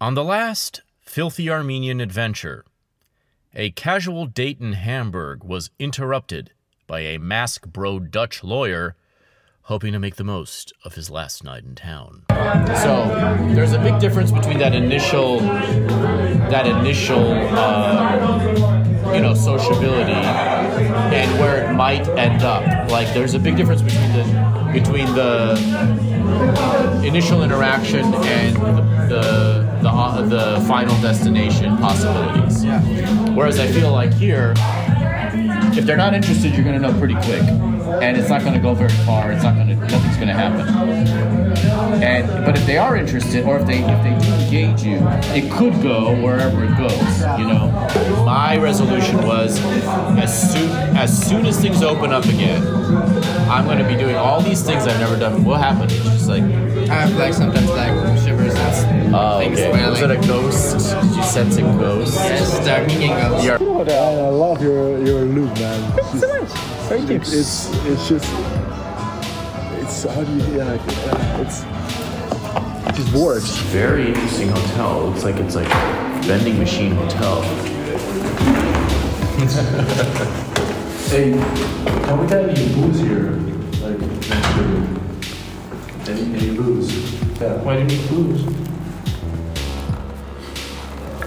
On the last filthy Armenian adventure, a casual date in Hamburg was interrupted by a mask bro Dutch lawyer hoping to make the most of his last night in town. So there's a big difference between that initial, that initial, uh, you know, sociability and where it might end up. Like there's a big difference between the between the initial interaction and the the, uh, the final destination possibilities. Yeah. Whereas I feel like here, if they're not interested, you're gonna know pretty quick, and it's not gonna go very far. It's not gonna, nothing's gonna happen. And but if they are interested, or if they if they do engage you, it could go wherever it goes. You know, my resolution was as soon as soon as things open up again, I'm gonna be doing all these things I've never done. What happened? It's just like, I have like sometimes like shivers and oh, things okay. where Was like it a ghost? Did you sense a ghost? yes, start meaning of You're- I, I love your your look, man. It's just, Thank you. it's it's just it's how do you yeah, yeah it's it just works. Very interesting hotel. Looks like it's like a vending machine hotel. Hey, can we get any booze here? Like, next to any, any booze? Yeah, why do you need booze?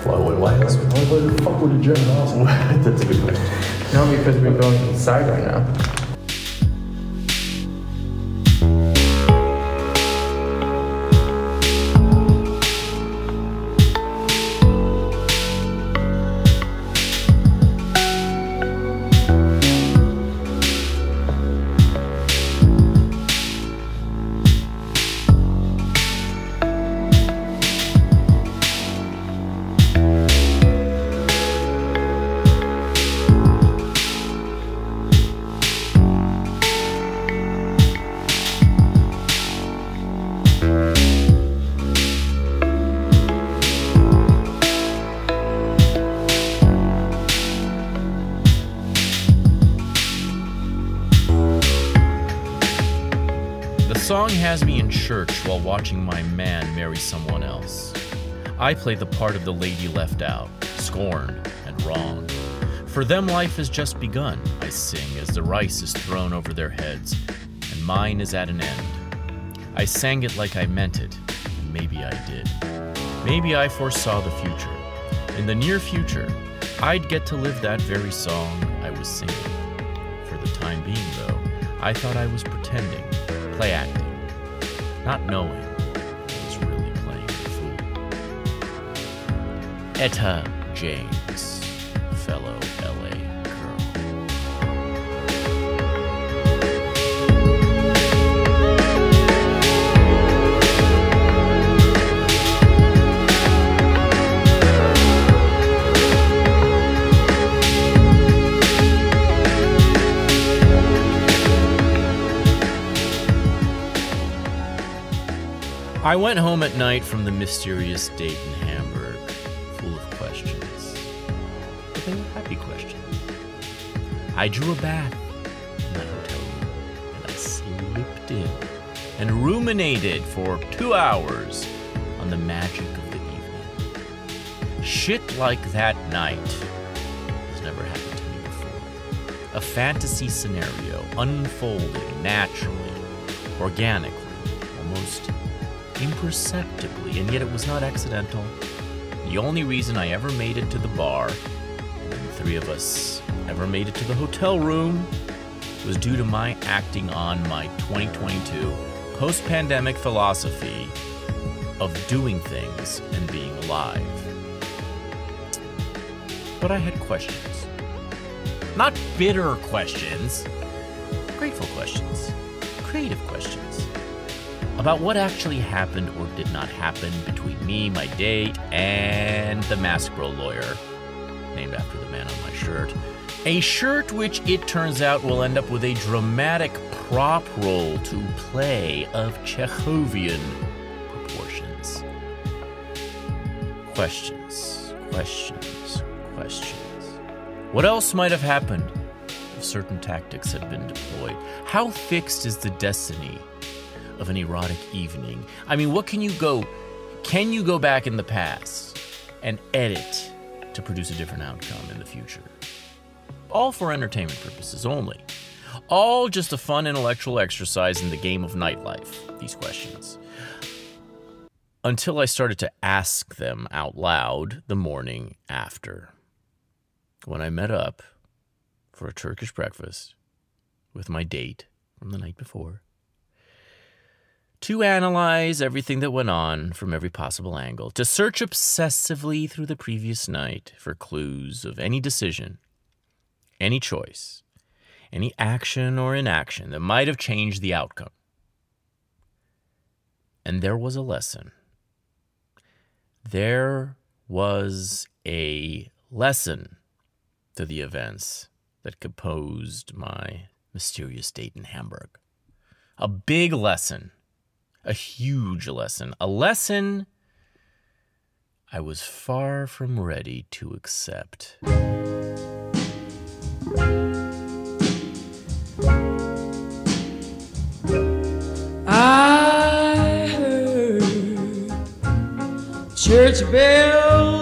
Why? Why? Why? Why, why the fuck would a German ask? That's a good question. No, because we're going inside right now. I play the part of the lady left out, scorned, and wronged. For them, life has just begun, I sing as the rice is thrown over their heads, and mine is at an end. I sang it like I meant it, and maybe I did. Maybe I foresaw the future. In the near future, I'd get to live that very song I was singing. For the time being, though, I thought I was pretending, play acting, not knowing Etta James, fellow LA girl. I went home at night from the mysterious date I drew a bath in the hotel room, and I slipped in and ruminated for two hours on the magic of the evening. Shit like that night has never happened to me before. A fantasy scenario unfolding naturally, organically, almost imperceptibly, and yet it was not accidental. The only reason I ever made it to the bar, and the three of us ever made it to the hotel room, was due to my acting on my 2022 post pandemic philosophy of doing things and being alive. But I had questions. Not bitter questions, grateful questions, creative questions about what actually happened or did not happen between me, my date, and the Bro lawyer, named after the man on my shirt. A shirt which it turns out will end up with a dramatic prop role to play of Chekhovian proportions. Questions, questions, questions. What else might have happened if certain tactics had been deployed? How fixed is the destiny of an erotic evening? I mean, what can you go Can you go back in the past and edit to produce a different outcome in the future? All for entertainment purposes only. All just a fun intellectual exercise in the game of nightlife, these questions. Until I started to ask them out loud the morning after. When I met up for a Turkish breakfast with my date from the night before to analyze everything that went on from every possible angle, to search obsessively through the previous night for clues of any decision, any choice, any action or inaction that might have changed the outcome. And there was a lesson. There was a lesson to the events that composed my mysterious date in Hamburg. A big lesson a huge lesson, a lesson I was far from ready to accept. I heard church bells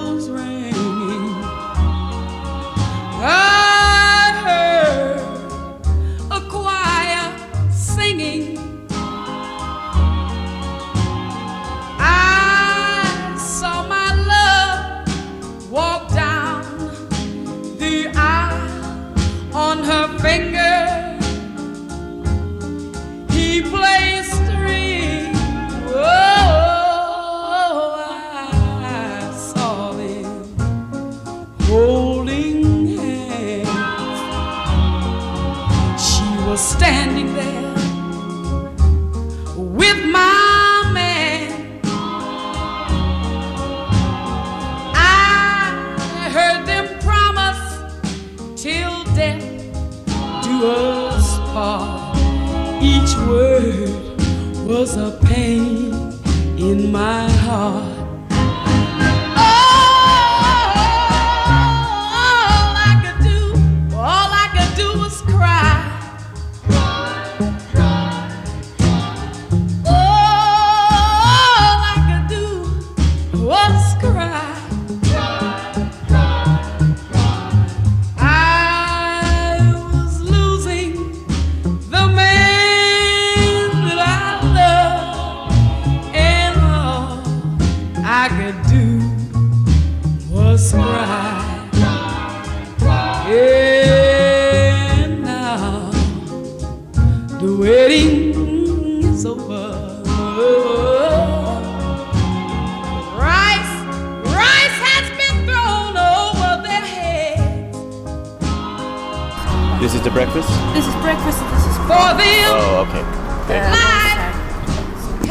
breakfast? This is breakfast. This is For them, Oh, okay. Thank, life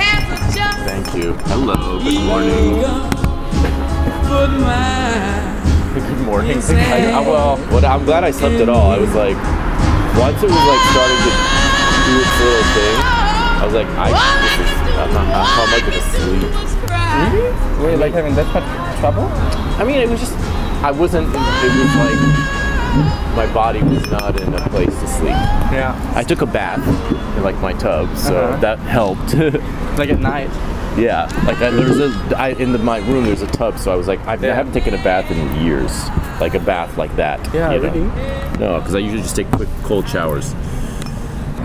has adjusted. thank you. Hello. Good morning. But mine. Good morning. I, I, well, what, I'm glad I slept at all. I was like, once it was like starting to do its little thing, I was like, I, this is, I'm not, how am I gonna sleep? Were you like having that much trouble? I mean, it was just, I wasn't, it was like, my body was not in a place to sleep. Yeah. I took a bath in like my tub, so Uh-huh. that helped. Like at night. yeah, like I, there's a, I, in the, my room there's a tub, so I was like, I've, I Yeah. haven't taken a bath in years, like a bath like that. Yeah, you know? really? No, because I usually just take quick cold showers.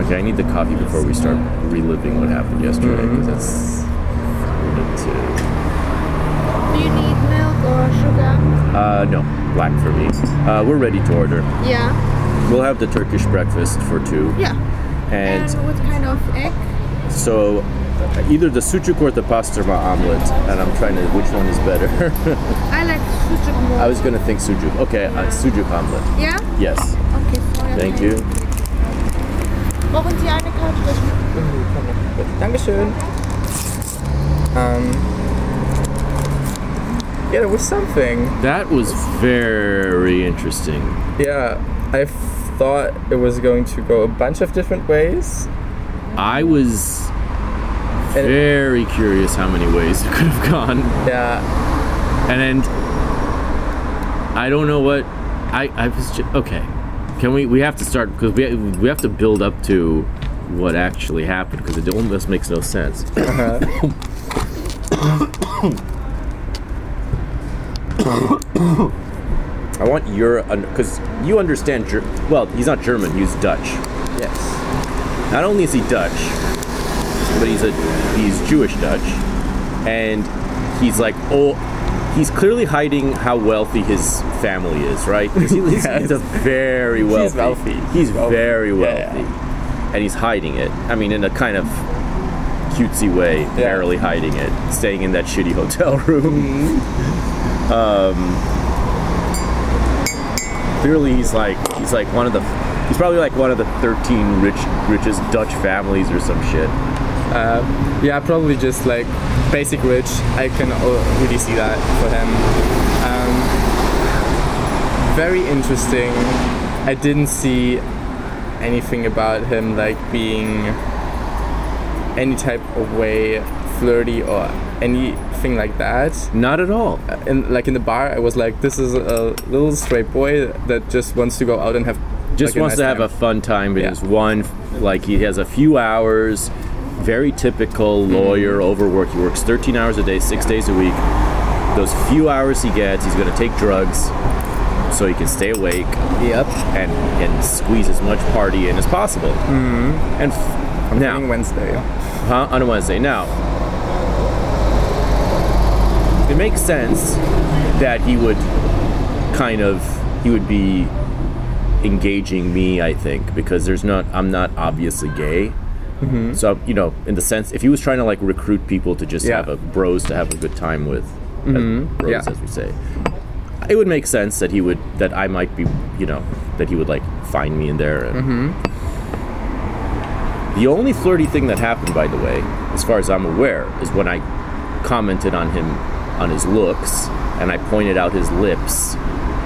Okay, I need the coffee before we start reliving what happened yesterday, Mm-hmm. because that's we need to. Do you need milk or sugar? Uh, no, black for me. Uh, we're ready to order. Yeah. We'll have the Turkish breakfast for two, Yeah. and And what kind of egg? so uh, either the sucuk or the pastrama omelet, and I'm trying to which one is better. I like sucuk more. I was gonna think sujuk. Okay, uh, sujuk omelet. Ja? Yes. Okay, sorry. Thank you. Brauchen Sie eine Karte? Dankeschön. Um. Yeah, there was something. That was very interesting. Yeah, I thought it was going to go a bunch of different ways. I was And- very curious how many ways it could have gone, Yeah, and then I don't know what I I was just, okay. Can we we have to start because we we have to build up to what actually happened because it almost makes no sense. Uh-huh. I want your because you understand. Ger- well, he's not German. He's Dutch. Yes. Not only is he Dutch, but he's a he's Jewish Dutch, and he's like oh, he's clearly hiding how wealthy his family is, right? 'Cause he- he's, he's a very wealthy. He's wealthy. He's Wealthy. very wealthy, yeah. and he's hiding it. I mean, in a kind of cutesy way, Yeah. barely hiding it, staying in that shitty hotel room. Mm-hmm. Clearly he's like he's like one of the he's probably like one of the 13 rich richest dutch families or some shit Uh, yeah, probably just like basic rich. I can really see that for him. Um, very interesting. I didn't see anything about him like being any type of way flirty or like that. not at all And like in the bar, I was like, this is a little straight boy that just wants to go out and have just like, wants nice to have time. a fun time but Yeah. he's one like he has a few hours very typical Mm-hmm. lawyer overwork he works 13 hours a day six days a week those few hours he gets he's going to take drugs so he can stay awake Yep. and, and squeeze as much party in as possible mm-hmm. and f- now feeling Wednesday. huh, on a Wednesday. Now, it makes sense that he would kind of he would be engaging me. I think because there's not I'm not obviously gay. Mm-hmm. So you know, in the sense, if he was trying to like recruit people to just Yeah. have a bros to have a good time with, as mm-hmm. bros Yeah. as we say, it would make sense that he would that I might be you know that he would like find me in there. And, mm-hmm. the only flirty thing that happened, by the way, as far as I'm aware, is when I commented on him, on his looks, and I pointed out his lips.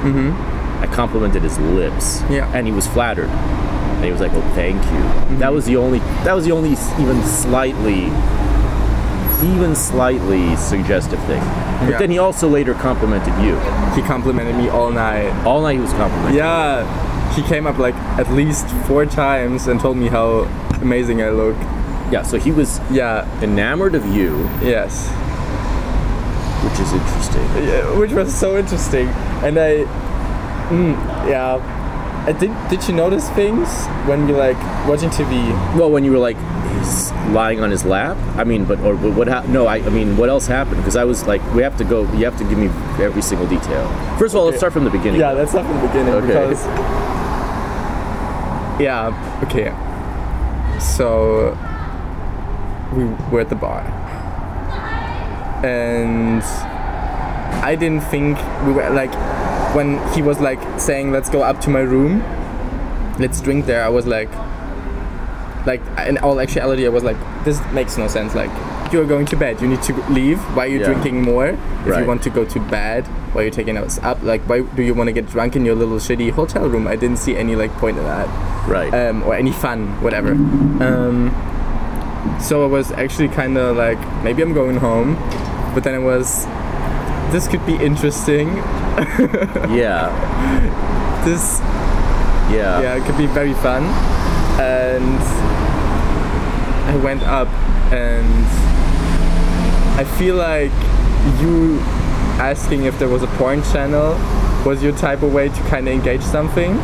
Mm-hmm. I complimented his lips. Yeah. And he was flattered. And he was like, "Oh, thank you." That was the only. That was the only even slightly, even slightly suggestive thing. But Yeah. then he also later complimented you. He complimented me all night. All night he was complimenting. Yeah, he came up like at least four times and told me how amazing I look. Yeah. So he was Yeah, enamored of you, yes. Which is interesting. Yeah, which was so interesting. And I, mm, yeah. I did, did you notice things when we like watching TV? Well, when you were like he's lying on his lap, I mean, but or what happened? No, I, I mean, what else happened? Because I was like, we have to go. You have to give me every single detail. First of all, let's start from the beginning. Yeah, that's not from the beginning Okay. because. Yeah, okay. So we were at the bar. And I didn't think we were like when he was like saying let's go up to my room, let's drink there, I was like like in all actuality I was like this makes no sense like you're going to bed you need to leave why are you Yeah. drinking more if Right. you want to go to bed why are you taking us up like why do you want to get drunk in your little shitty hotel room I didn't see any like point in that Right. um, or any fun, whatever. Um, so I was actually kind of like, maybe I'm going home, but then it was, this could be interesting. yeah. This, Yeah. yeah, it could be very fun. And I went up, and I feel like you asking if there was a porn channel was your type of way to kind of engage something.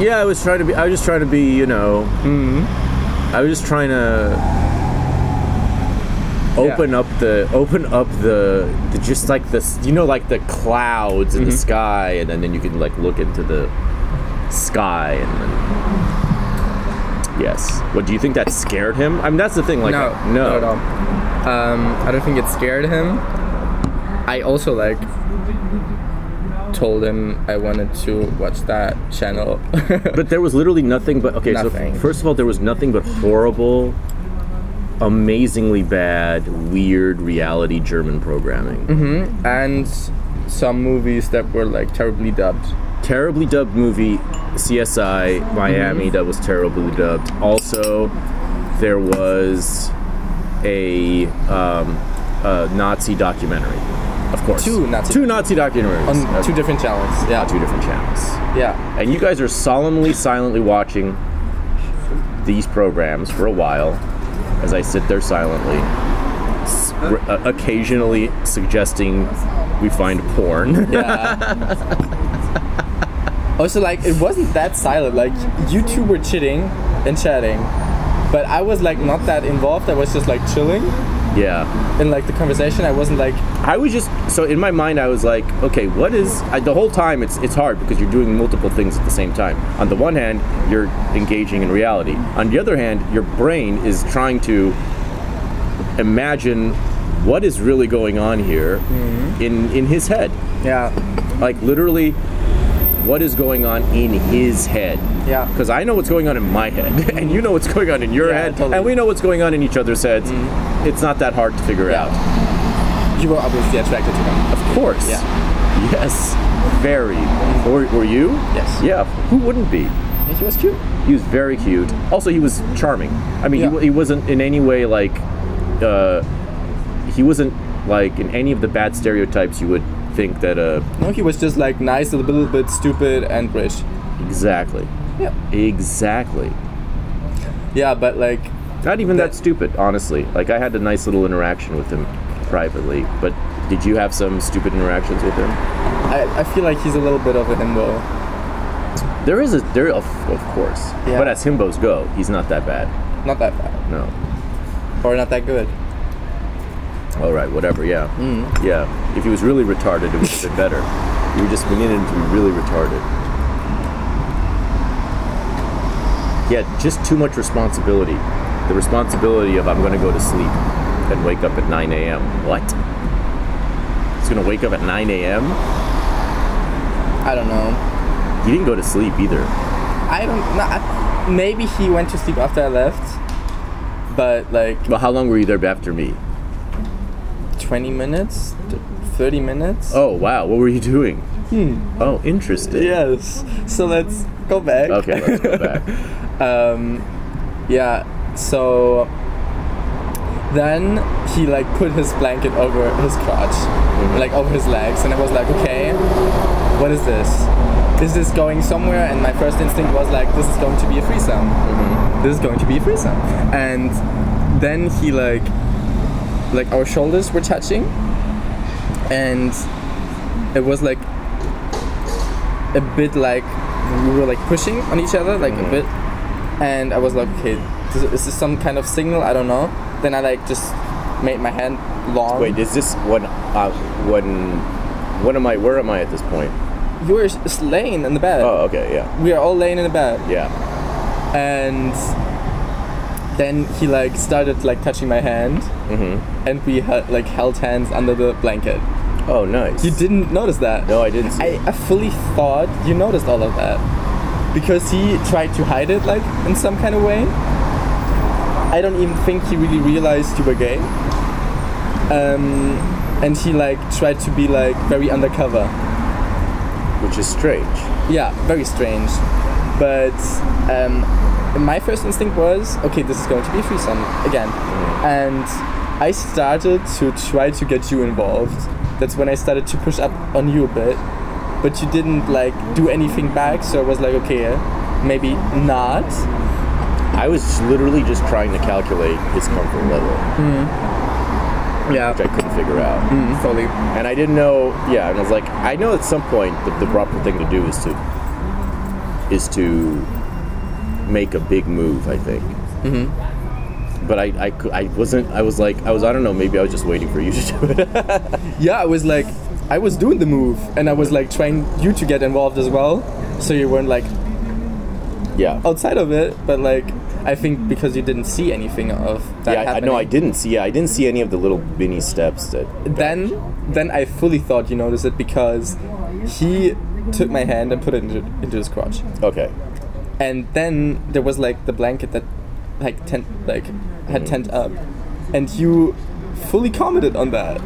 Yeah, I was trying to be. I was just trying to be. You know. Mm-hmm. I was just trying to open up the open up the, the just like this you know like the clouds in the sky and then, then you can like look into the sky and then yes what do you think that scared him i mean that's the thing like no, no not at all. Um, I don't think it scared him. I also like told him I wanted to watch that channel. but there was literally nothing but okay Nothing. so first of all there was nothing but horrible amazingly bad weird reality german programming and some movies that were like terribly dubbed. terribly dubbed movie CSI Miami that was terribly dubbed. Also, there was a, um, a Nazi documentary, of course. Two Nazi- two Nazi documentaries On two different channels. Yeah. two different channels. Yeah. And you guys are solemnly, silently watching these programs for a while as I sit there silently. Uh, occasionally suggesting we find porn. Yeah. also, like, it wasn't that silent. Like, you two were chitting and chatting, but I was like not that involved. I was just like chilling yeah. in like the conversation. I wasn't like, I was just so in my mind I was like, okay, what is I, the whole time? It's it's hard because you're doing multiple things at the same time. On the one hand, you're engaging in reality. On the other hand, your brain is trying to imagine what is really going on here mm-hmm. in in his head. yeah, Like literally, what is going on in his head? yeah. Because I know what's going on in my head, and you know what's going on in your Yeah, head, totally. and we know what's going on in each other's heads. It's not that hard to figure Yeah. out. You were obviously attracted to him. Of course. Yeah. Yes. Very. Were, were you? Yes. Yeah. Who wouldn't be? He was cute. He was very cute. Also, he was charming. I mean, he Yeah. he, he wasn't in any way like. Uh, he wasn't like in any of the bad stereotypes you would think that. Uh, No, he was just like nice, a little bit stupid, and rich. exactly. Yeah. Exactly. Yeah, but like, Not even that stupid, honestly. Like I had a nice little interaction with him privately, but did you have some stupid interactions with him? I, I feel like he's a little bit of a himbo. There is a there of, of course, Yeah. but as himbos go, he's not that bad. Not that bad, No. or not that good. All right, whatever. Yeah, mm. yeah. If he was really retarded, it would have been better. You were just beginning to be really retarded. Yeah, just too much responsibility. The responsibility of I'm going to go to sleep and wake up at 9 a.m. What? He's going to wake up at 9 a.m. I don't know. He didn't go to sleep either. I don't. No, I, maybe he went to sleep after I left, but like Well, how long were you there after me? 20 minutes, 30 minutes. Oh wow, what were you doing? Hmm. Oh, interesting. Yes. So let's go back. Okay, let's go back. um, yeah. So then he like put his blanket over his crotch, mm-hmm. like over his legs, and I was like, okay, what is this? Is this going somewhere? And my first instinct was like, this is going to be a threesome. Mm-hmm. This is going to be a threesome. And then he like, like our shoulders were touching, and it was like a bit like we were like pushing on each other like a bit. And i was like okay is this some kind of signal? I don't know. Then i like just made my hand long. Wait, is this when uh, when when am I? Where am I at this point? you were just laying in the bed. Oh, okay, yeah, we are all laying in the bed. Yeah. and then he like started like touching my hand Mm-hmm. and we had like held hands under the blanket Oh, nice. you didn't notice that No, I didn't see. I. I fully thought you noticed all of that because he tried to hide it like in some kind of way. I don't even think he really realized you were gay. Um, and he like tried to be like very undercover. which is strange. Yeah, very strange. But um, my first instinct was, okay, this is going to be a threesome again, mm. and I started to try to get you involved. That's when I started to push up on you a bit, but you didn't like do anything back. So I was like, okay, maybe not. I was literally just trying to calculate his comfort level, mm. Yeah, which I couldn't figure out. Mm, totally. And I didn't know. Yeah, and I was like, I know at some point the, the proper thing to do is to is to make a big move. I think. Mm-hmm. But I, I, I wasn't. I was like, I was. I don't know. Maybe I was just waiting for you to do it. Yeah, I was like, I was doing the move, and I was like trying you to get involved as well, so you weren't like yeah. outside of it. But like, I think because you didn't see anything of that yeah, I, I happening. know. I didn't see. I didn't see any of the little mini steps that. Then, then I fully thought you noticed it because he took my hand and put it into, into his crotch, Okay. And then there was like the blanket that like tent like had Mm. tent up, and you fully commented on that.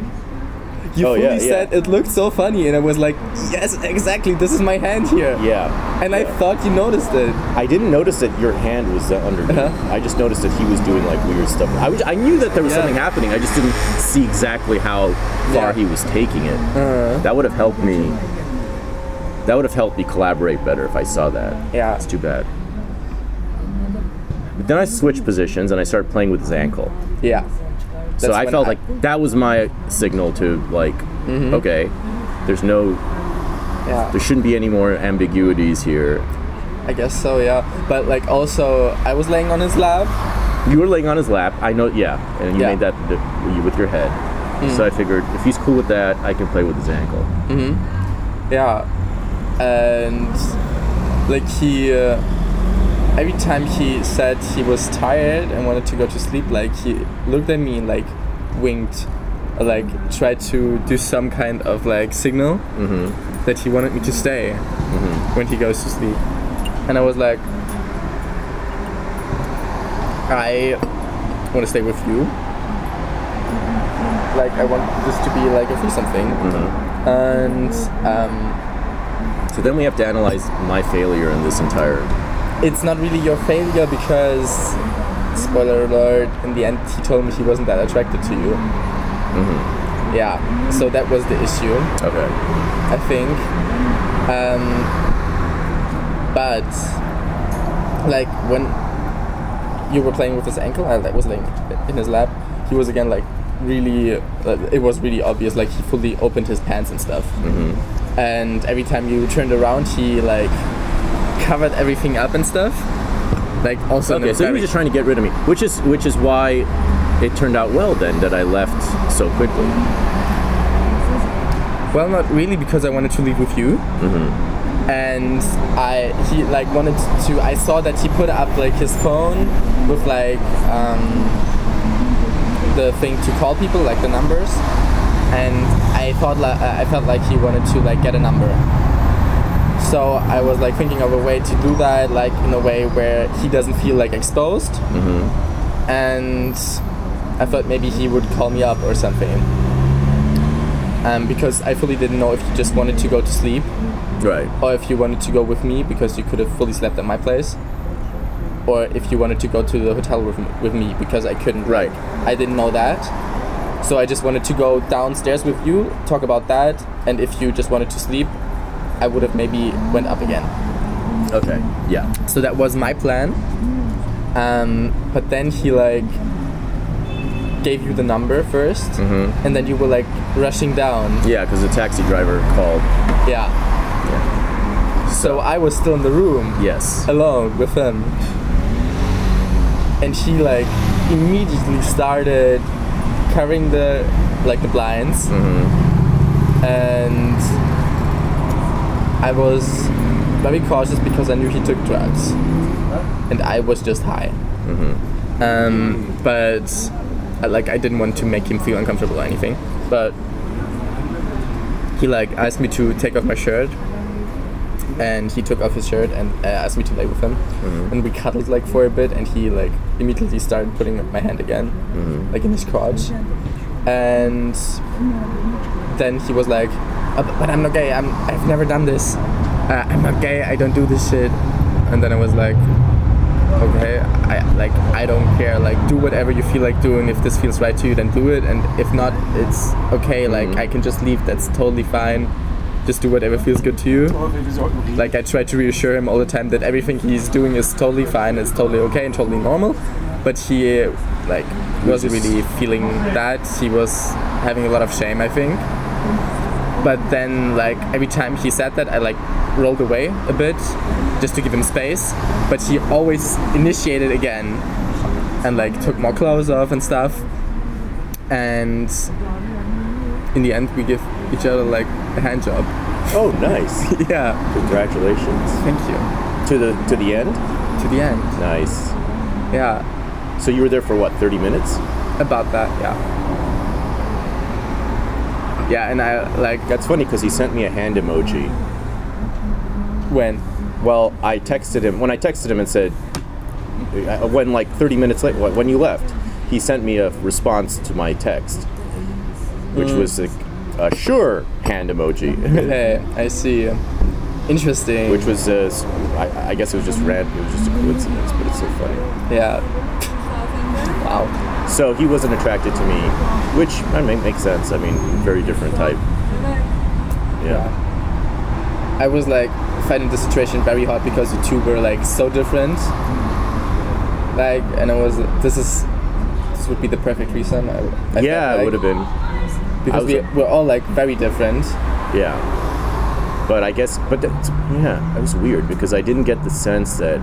You Oh, fully yeah, yeah. said it looked so funny, and I was like, yes, exactly. This is my hand here. Yeah. And I thought you noticed it. I didn't notice that your hand was uh, underneath. Uh-huh. I just noticed that he was doing like weird stuff. I, was, I knew that there was Yeah. something happening. I just didn't see exactly how far Yeah. he was taking it. Uh-huh. That would have helped me. That would have helped me collaborate better if I saw that. Yeah. It's too bad. But then I switched positions and I started playing with his ankle. Yeah. That's I felt I- like that was my signal to like, Mm-hmm. okay, there's no, yeah. there shouldn't be any more ambiguities here. I guess so, yeah. But like also, I was laying on his lap. You were laying on his lap. I know, yeah, and you Yeah. made that th- with your head. So I figured if he's cool with that, I can play with his ankle. Yeah, and like he, uh, every time he said he was tired and wanted to go to sleep, like he looked at me and like winked, like tried to do some kind of like signal that he wanted me to stay when he goes to sleep, and I was like, I want to stay with you. Like I want this to be like a free something, and um, So then we have to analyze my failure in this entire. it's not really your failure because spoiler alert in the end he told me he wasn't that attracted to you yeah so that was the issue Okay. i think um, but like when you were playing with his ankle i was like in his lap he was again like really it was really obvious like he fully opened his pants and stuff and every time you turned around he like covered everything up and stuff like also Okay, so he was just trying to get rid of me, which is which is why it turned out well then that I left so quickly. Well, not really, because I wanted to leave with you. And I, he like wanted to. I saw that he put up like his phone with like um, the thing to call people, like the numbers. And I thought like I felt like he wanted to like get a number. So I was like thinking of a way to do that, like in a way where he doesn't feel like exposed. And I thought maybe he would call me up or something. Um, because I fully didn't know if he just wanted to go to sleep Right. or if you wanted to go with me because you could have fully slept at my place or if you wanted to go to the hotel with, m- with me because I couldn't Right. I didn't know that so I just wanted to go downstairs with you talk about that and if you just wanted to sleep I would have maybe went up again Okay. Yeah. so that was my plan um, but then he like gave you the number 1st and then you were like rushing down Yeah, because the taxi driver called. yeah so I was still in the room Yes. alone with him. And he like immediately started covering the like the blinds. And I was very cautious because I knew he took drugs. And I was just high. Um, but like I didn't want to make him feel uncomfortable or anything. But he like asked me to take off my shirt and he took off his shirt and uh, asked me to lay with him. And we cuddled like for a bit and he like immediately started putting my hand again like in his crotch. And then he was like "Uh, but- i'm not gay. I'm, i've never done this. Uh, i'm not gay. I don't do this shit. And then i was like okay i like i don't care. Like do whatever you feel like doing. If this feels right to you then do it. And if not it's okay. Like i can just leave. That's totally fine just do whatever feels good to you like I try to reassure him all the time that everything he's doing is totally fine, it's totally okay and totally normal. But he uh, like wasn't really feeling that. He was having a lot of shame, I think. But then like every time he said that, I like rolled away a bit just to give him space. But he always initiated again and like took more clothes off and stuff. And in the end, we give each other like hand job. Oh, nice. yeah, Congratulations. thank you. To the to the end. To the end. Nice. Yeah, So you were there for what? Thirty minutes. about that yeah yeah and i like That's funny because he sent me a hand emoji. when Well, I texted him when I texted him and said uh, when like 30 minutes later when you left, he sent me a response to my text, which was a, a sure hand emoji, okay i see interesting which was uh, I, I guess it was just random. It was just a coincidence, but it's so funny. yeah wow So he wasn't attracted to me, which I mean makes sense. I mean, very different type. Yeah. i was like finding the situation very hard because you two were like so different like and i was this is this would be the perfect threesome. I, I yeah, felt it would have been. Because we, we're all like very different. Yeah. But I guess, but that's, yeah, that was weird because I didn't get the sense that.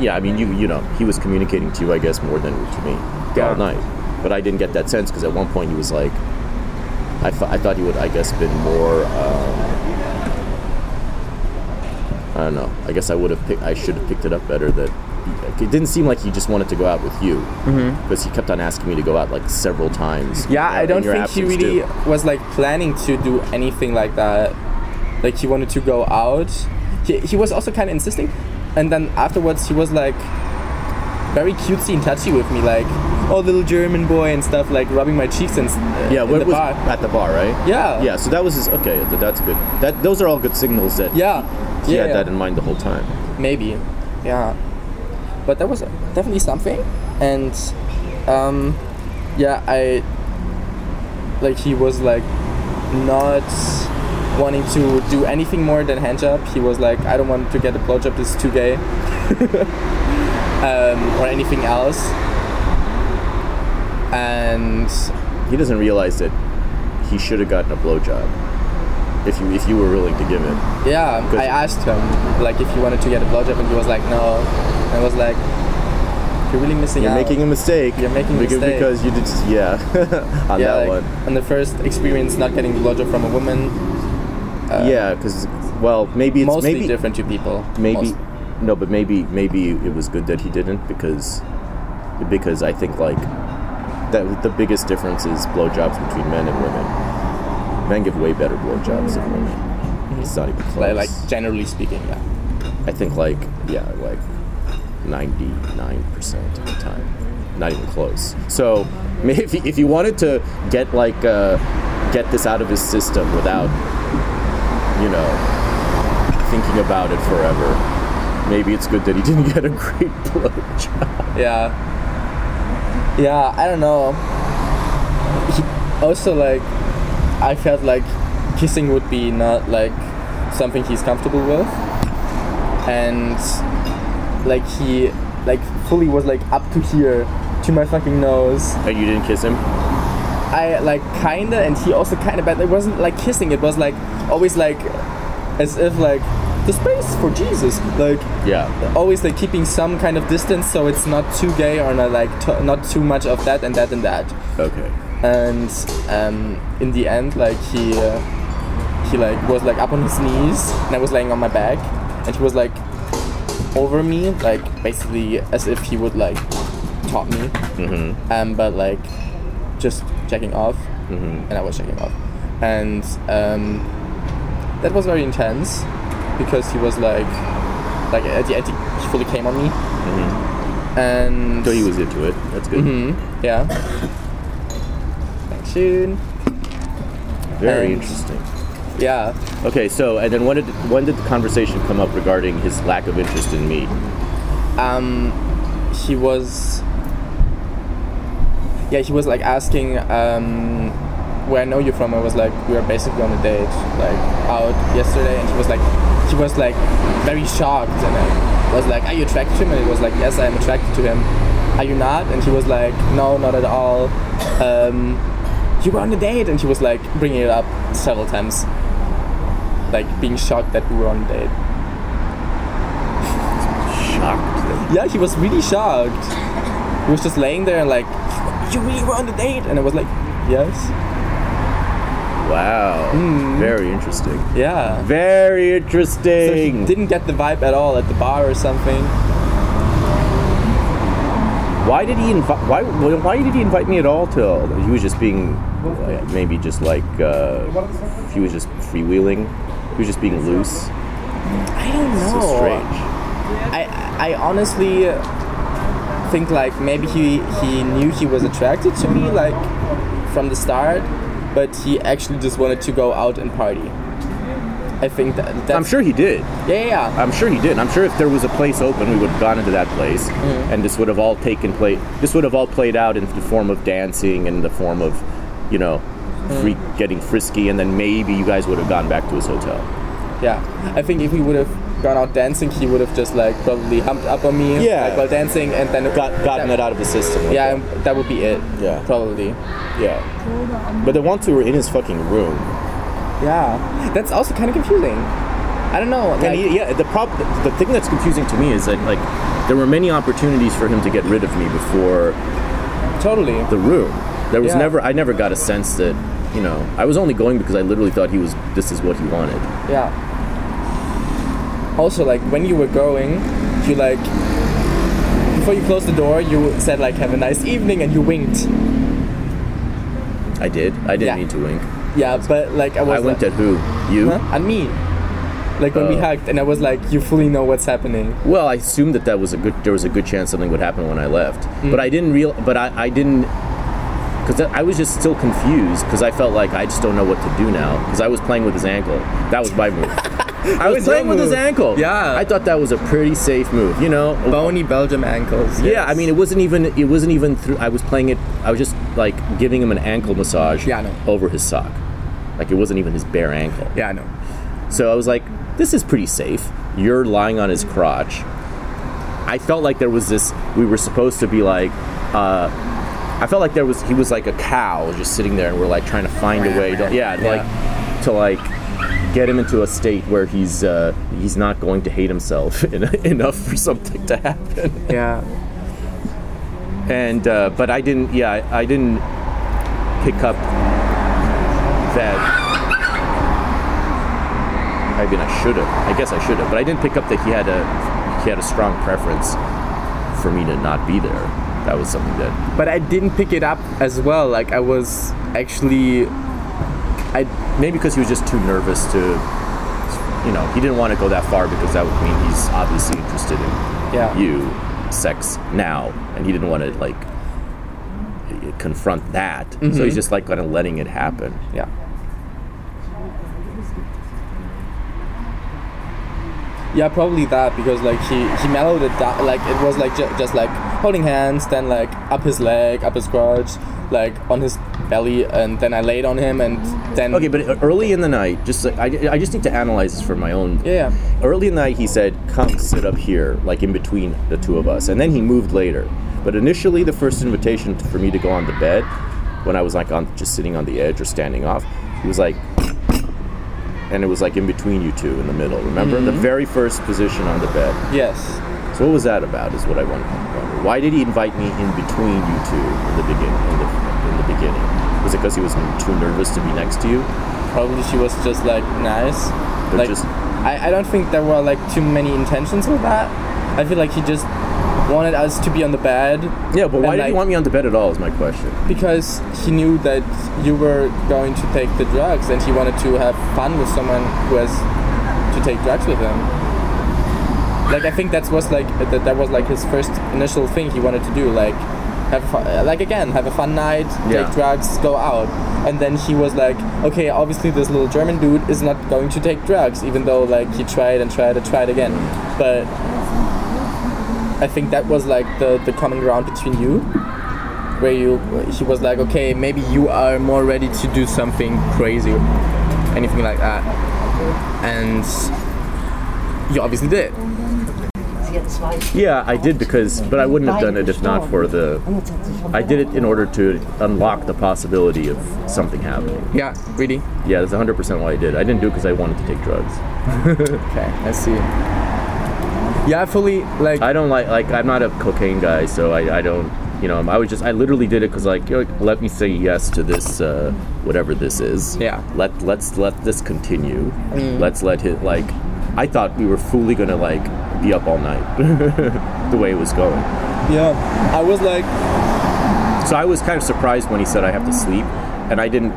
Yeah, I mean, you you know, he was communicating to you, I guess, more than to me Yeah. all night. But I didn't get that sense because at one point he was like, I, th- I thought he would, I guess, been more. Um, I don't know. I guess I would have. Pick, I should have picked it up better. That he, it didn't seem like he just wanted to go out with you because he kept on asking me to go out like several times. Mm-hmm. Yeah, uh, I don't think he really too. was like planning to do anything like that. Like he wanted to go out. He, he was also kind of insisting, and then afterwards he was like very cutesy and touchy with me, like oh little German boy and stuff, like rubbing my cheeks and uh, Yeah, in the was bar. at the bar, right? Yeah. Yeah, so that was his. Okay, that's good. That those are all good signals that Yeah, he yeah, had yeah. that in mind the whole time. maybe, yeah. But that was definitely something, and um, yeah, I like he was like not wanting to do anything more than handjob. He was like, I don't want to get a blowjob. This is too gay, um, or anything else. And He doesn't realize that he should have gotten a blowjob if you if you were willing to give it. yeah, I asked him like if he wanted to get a blowjob, and he was like, no. And I was like, you're really missing You're out. making a mistake. You're making a because, mistake. because you did. Yeah, on yeah, that like, one. on the first experience, not getting a blowjob from a woman, uh, yeah, because well, maybe it's mostly maybe different to people. maybe Most- no, but maybe maybe it was good that he didn't because because I think like that the biggest difference is blowjobs between men and women. Men give way better blowjobs than women. It's not even close. like, like generally speaking, yeah. I think like yeah, like ninety nine percent of the time, not even close. So maybe if you, if you wanted to get like uh, get this out of his system without you know thinking about it forever, maybe it's good that he didn't get a great blowjob. Yeah. Yeah, I don't know. He also like I felt like kissing would be not like something he's comfortable with. And like he like fully was like up to here to my fucking nose. And you didn't kiss him. I like kinda and he also kinda but it wasn't like kissing, it was like always like as if like the space for Jesus. Like Yeah. always like keeping some kind of distance so it's not too gay or not like t- not too much of that and that and that Okay. And um, in the end like he uh, he like was like up on his knees and I was laying on my back and he was like over me like basically as if he would like top me Mm-hmm. um, but like just checking off Mm-hmm. and I was checking off and um, that was very intense because he was like like at the end he fully came on me and Mm-hmm. So he was into it. That's good. Mhm, yeah Very And- interesting. yeah. Okay, so and then when did when did the conversation come up regarding his lack of interest in me? um he was yeah he was like asking um where I know you from. I was like we were basically on a date like out yesterday. And he was like he was like very shocked. And I was like are you attracted to him? And he was like yes I am attracted to him. Are you not? And he was like no not at all. Um you were on a date and he was like bringing it up several times like being shocked that we were on a date Shocked. Yeah, he was really shocked. He was just laying there and like, you really were on a date? And I was like, yes. Wow. Mm. Very interesting. Yeah. Very So interesting. didn't get the vibe at all at the bar or something. why did he invite? Why? Why did he invite me at all? To he was just being, maybe just like uh, he was just freewheeling. He was just being loose. I don't know. So strange. I I honestly think like maybe he he knew he was attracted to me like from the start, but he actually just wanted to go out and party. I think that I'm sure he did. Yeah, yeah, yeah. I'm sure he did. I'm sure if there was a place open, we would have gone into that place, Mm-hmm. and this would have all taken place. This would have all played out in the form of dancing and the form of, you know, Mm. free, getting frisky, and then maybe you guys would have gone back to his hotel. Yeah, I think if he would have gone out dancing, he would have just like probably humped up on me Yeah. like, while dancing, and then Got gotten that, it out of his system. like Yeah, that. that would be it. Yeah. probably. yeah. But the ones who were in his fucking room. Yeah, that's also kind of confusing. I don't know. And Like, he, yeah, the prob- the thing that's confusing to me is that like there were many opportunities for him to get rid of me before totally. the room. There was Yeah. never I never got a sense that you know I was only going because I literally thought he was this is what he wanted. Yeah. Also, like when you were going, you like before you closed the door, you said like "Have a nice evening" and you winked. I did. I didn't Yeah. mean to wink. Yeah, but like I was. I winked like, at who? You? Huh? And me. Like when we Oh. hugged, and I was like, "You fully know what's happening." Well, I assumed that that was a good. There was a good chance something would happen when I left, Mm. but I didn't real. But I, I didn't because I was just still confused because I felt like I just don't know what to do now because I was playing with his ankle. That was my move. I was playing with his ankle. Yeah. I thought that was a pretty safe move. You know, Bony Belgium ankles. Yeah. I mean, it wasn't even. It wasn't even through. I was playing it. I was just like giving him an ankle massage. Yeah, I know. Over his sock, like it wasn't even his bare ankle. Yeah, I know. So I was like, this is pretty safe. You're lying on his crotch. I felt like there was this. We were supposed to be like. Uh, I felt like there was. He was like a cow just sitting there, and we're like trying to find a way. To, yeah, like to like get him into a state where he's uh, he's not going to hate himself enough for something to happen Yeah. and uh, but I didn't. Yeah, I, I didn't pick up that. I mean, I should have. I guess I should have, but I didn't pick up that he had a he had a strong preference for me to not be there. That was something that. But I didn't pick it up as well. Like I was actually. I Maybe because he was just too nervous to. You know, he didn't want to go that far because that would mean he's obviously interested in yeah. you, sex now, and he didn't want to like confront that. So mm-hmm. he's just like kind of letting it happen. Yeah. Yeah, probably that because like he he mellowed it down. Like it was like ju- just like holding hands, then like up his leg, up his crotch, like on his belly, and then I laid on him, and then Okay, but uh, early in the night, just like, I, I just need to analyze this for my own. yeah, Early in the night, he said, "Come sit up here, like in between the two of us," and then he moved later. But initially, the first invitation for me to go on the bed, when I was like on just sitting on the edge or standing off, he was like, and it was like in between you two in the middle. Remember the mm-hmm. very first position on the bed. yes, So what was that about? Is what I want to wonder. Why did he invite me in between you two in the beginning? In the, in the beginning, was it because he was too nervous to be next to you? probably she was just like nice. Or like just- I, I don't think there were like too many intentions with that. I feel like he just wanted us to be on the bed. Yeah, but why did he like, want me on the bed at all? Is my question. Because he knew that you were going to take the drugs and he wanted to have fun with someone who has to take drugs with him. Like I think that was like that, that was like his first initial thing he wanted to do like have fun, like again have a fun night, Yeah. take drugs, go out. And then he was like, okay, obviously this little German dude is not going to take drugs even though like he tried and tried and tried again. But I think that was like the the common ground between you where you he was like okay maybe you are more ready to do something crazy anything like that and you obviously did Yeah, I did because, but I wouldn't have done it if not for the. I did it in order to unlock the possibility of something happening. yeah really Yeah, that's 100% why I did. I didn't do it because I wanted to take drugs. okay i see yeah I fully like I don't like like I'm not a cocaine guy, so I, I don't you know I was just I literally did it because like you know, let me say yes to this uh, whatever this is. Yeah. Let let's let this continue. Let's let it like I thought we were fully gonna like be up all night the way it was going. yeah i was like So I was kind of surprised when he said I have to sleep, and I didn't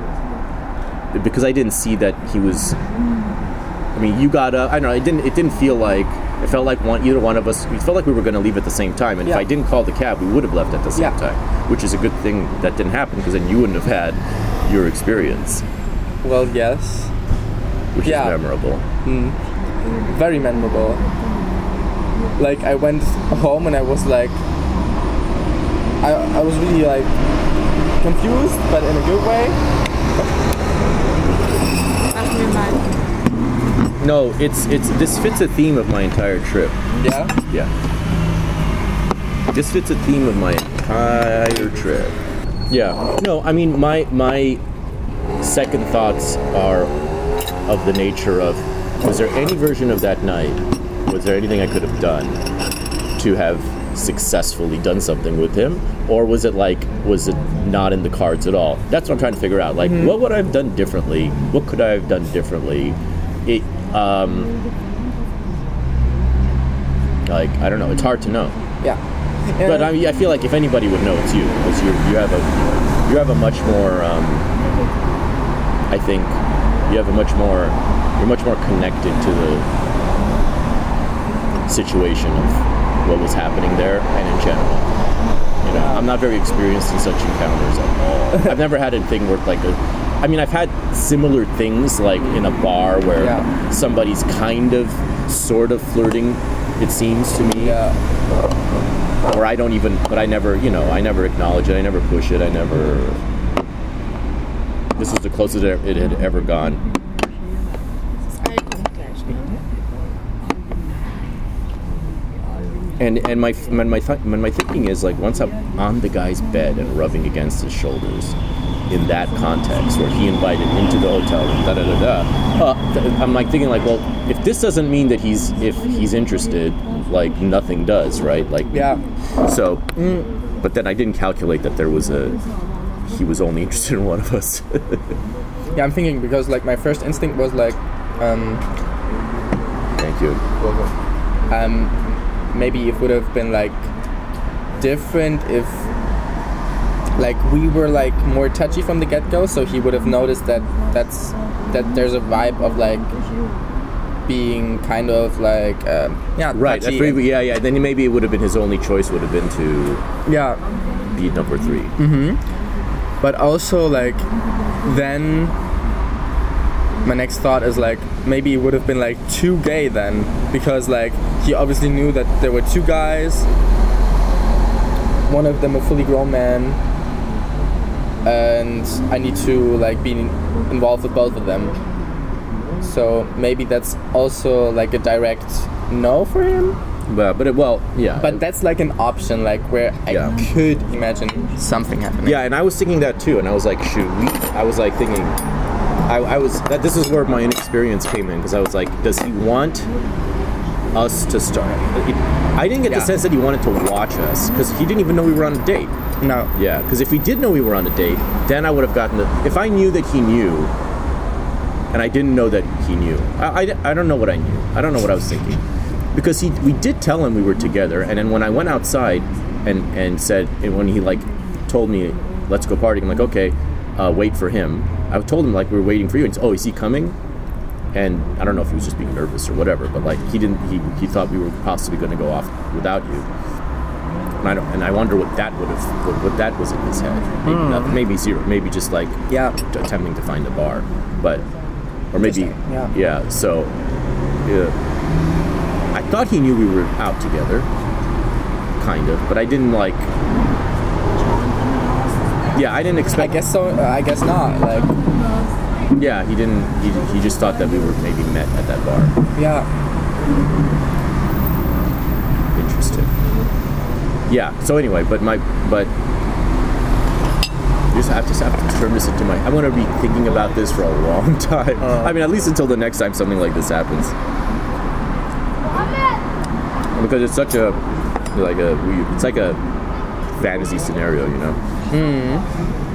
because I didn't see that he was. I mean, you got up. I don't know. It didn't. It didn't feel like. It felt like one either one of us. It felt like we were going to leave at the same time. And Yeah. if I didn't call the cab, we would have left at the same Yeah. time, which is a good thing that didn't happen because then you wouldn't have had your experience, well yes which Yeah. is memorable. Mm-hmm. very memorable like i went home and i was like i, I was really like confused but in a good way Mach mir mal. No, it's it's this fits a theme of my entire trip. Yeah. Yeah. This fits a theme of my entire trip. Yeah. No, I mean my my second thoughts are of the nature of was there any version of that night? Was there anything I could have done to have successfully done something with him? Or was it like was it not in the cards at all? That's what I'm trying to figure out. Like mm-hmm. what would I have done differently? What could I have done differently? It um like I don't know, it's hard to know. Yeah. But I, mean, I feel like if anybody would know, it's you because you you have a you have a much more. Um, I think you have a much more. You're much more connected to the situation of what was happening there and in general. You know, I'm not very experienced in such encounters at all. I've never had a thing where like a. I mean, I've had similar things like in a bar where Yeah. somebody's kind of, sort of flirting. It seems to me yeah. or I don't even, but I never, you know, I never acknowledge it. I never push it. I never. This was the closest it had ever gone. And and my my my, th- my thinking is like once I'm on the guy's bed and rubbing against his shoulders, in that context where he invited into the hotel and da da da da. Uh, th- I'm like thinking like, well, if this doesn't mean that he's if he's interested, like nothing does, right? Like Yeah. so, but then I didn't calculate that there was a he was only interested in one of us. Yeah, I'm thinking because like my first instinct was like, um, Thank you. um, maybe it would have been like different if like we were like more touchy from the get-go so he would have noticed that that's that there's a vibe of like being kind of like um, yeah Right. and- yeah, yeah. Then maybe it would have been his only choice would have been to yeah be number 3 but also like then my next thought is like maybe it would have been like too gay then because like he obviously knew that there were two guys one of them a fully grown man and i need to like be involved with both of them so maybe that's also like a direct no for him But but it, well, yeah. but that's like an option like where i Yeah. could imagine something happening Yeah, and I was thinking that too, and I was like, shoot, we, I was like thinking, I, I was that this is where my inexperience came in because I was like, does he want us to start? I didn't get Yeah. the sense that he wanted to watch us because he didn't even know we were on a date. no Yeah, because if we did know we were on a date, then I would have gotten the. If I knew that he knew, and I didn't know that he knew, I, I, I don't know what I knew. I don't know what I was thinking, because he we did tell him we were together, and then when I went outside, and and said, and when he like told me, let's go partying, I'm like, okay, uh, wait for him. I told him like we were waiting for you, and he said, oh, is he coming? And I don't know if he was just being nervous or whatever, but like he didn't. He, he thought we were possibly going to go off without you. And I don't, and I wonder what that would have, what, what that was in his head. Maybe hmm. nothing, maybe zero, maybe just like Yeah. attempting to find a bar, but or maybe yeah. yeah. So yeah, I thought he knew we were out together, kind of, but I didn't like. Yeah, I didn't expect. I guess so. I guess not. Like, Yeah, he didn't. He, he just thought that we were maybe met at that bar. yeah, Interesting. Yeah. So anyway, but my but you just have to have to turn this into my. I'm gonna be thinking about this for a long time. Uh. I mean, at least until the next time something like this happens. Because it's such a like a it's like a fantasy scenario, you know. Hmm.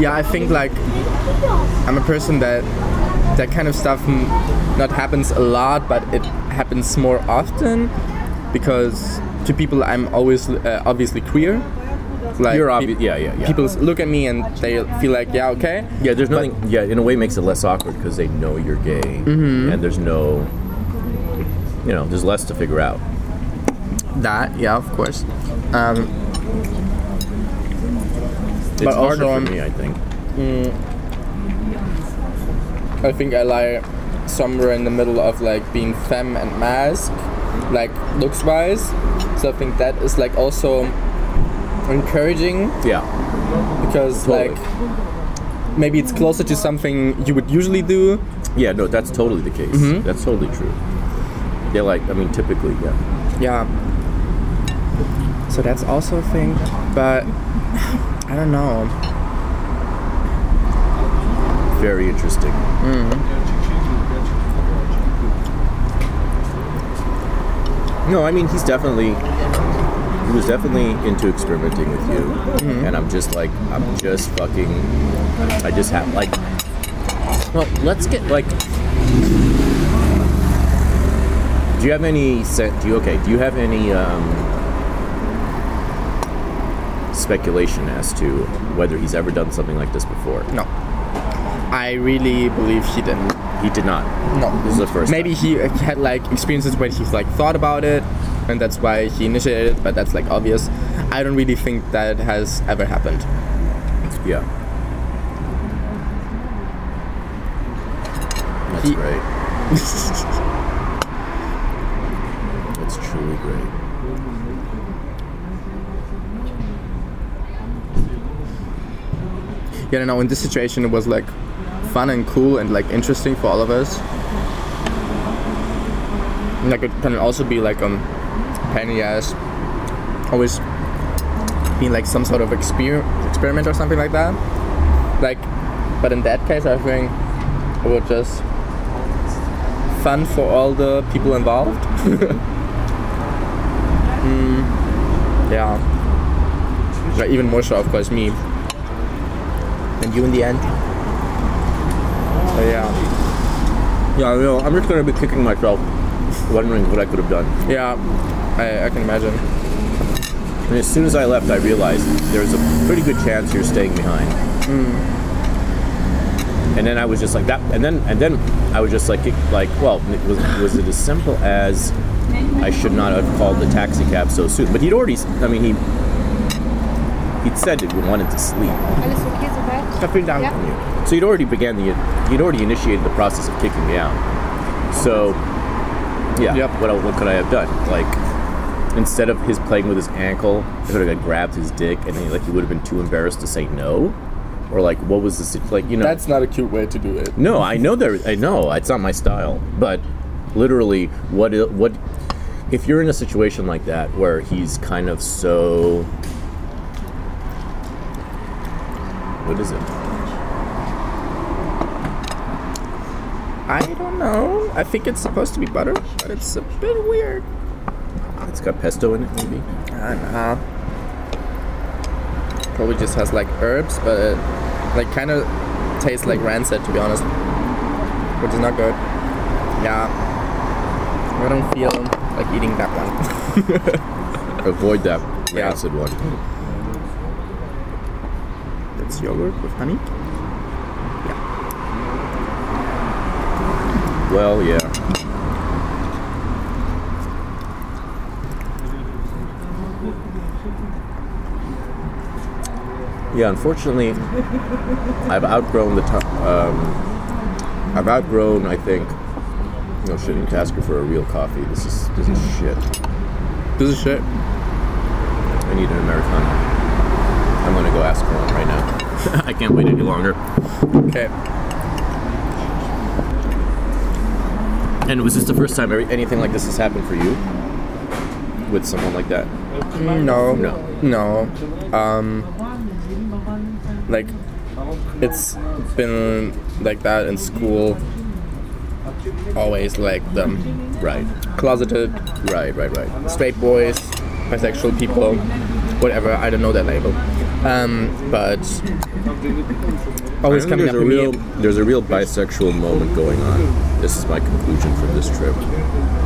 Yeah. I think like I'm a person that that kind of stuff m- not happens a lot, but it happens more often because to people I'm always uh, obviously queer. Like You're obvious. Yeah, yeah, yeah. People look at me and they feel like, yeah, okay. Yeah, there's But- nothing. yeah, in a way, makes it less awkward because they know you're gay, Mm-hmm. and there's no. You know, there's less to figure out. That, yeah, of course. Um, It's But harder also, for me, I think. I think I lie somewhere in the middle of like being femme and masc, like looks wise. So I think that is like also encouraging Yeah. because Totally. like maybe it's closer to something you would usually do. Yeah, no, that's totally the case. Mhm. That's totally true. Yeah, like I mean, typically, yeah. Yeah. So that's also a thing, but I don't know. Very interesting. No, I mean he's definitely he was definitely into experimenting with you, and I'm just like I'm just fucking I just have like well let's get like do you have any sen- do you okay do you have any um, speculation as to whether he's ever done something like this before? No. I really believe he didn't. He did not. No. This is the first. Maybe he uh, had like experiences where he's like thought about it, and that's why he initiated it. But that's like obvious. I don't really think that has ever happened. Yeah. That's He- great. That's truly great. Yeah, I know. In this situation, it was like fun and cool and like interesting for all of us. Like it can also be like um, the ass. Always being like some sort of exper- experiment or something like that. Like, but in that case, I think it was just fun for all the people involved. mm, yeah. Even more so, of course, me and you in the end. So yeah, Yeah, you know, I'm just gonna be kicking myself, wondering what I could have done. yeah, I, I can imagine. And as soon as I left, I realized there's a pretty good chance you're staying behind. Hmm. And then I was just like that, and then and then I was just like, like, well, it was was it as simple as I should not have called the taxi cab so soon? But he'd already, I mean, he he'd said that he wanted to sleep. Alles okay soweit? Ja. So you'd already began the you'd already initiated the process of kicking me out. So yeah, Yep. what what could I have done? Like instead of his playing with his ankle, I could have like, grabbed his dick and he, like he would have been too embarrassed to say no, or like what was this like you know? That's not a cute way to do it. no, I know there. I know it's not my style, but literally, what what if you're in a situation like that where he's kind of so what is it? I don't know. I think it's supposed to be butter, but it's a bit weird. It's got pesto in it, maybe. I don't know. Probably just has like herbs, but it like kind of tastes like rancid, to be honest, which is not good. Yeah, I don't feel like eating that one. Avoid that Yeah. one. That's yogurt with honey. Yeah. Well, yeah. Yeah, unfortunately, I've outgrown the time. Um, I've outgrown, I think. No shit. And ask her for a real coffee. This is this is shit. This is shit. I need an americano. I'm gonna go ask for one right now. I can't wait any longer. Okay. And was this the first time anything like this has happened for you? With someone like that? No. No. No. Um. Like, it's been like that in school. Always like them. Right. closeted Right, right, right. straight boys, bisexual people, whatever. I don't know that label. Um, but always coming there's up a to real there's a real bisexual moment going on. This is my conclusion from this trip.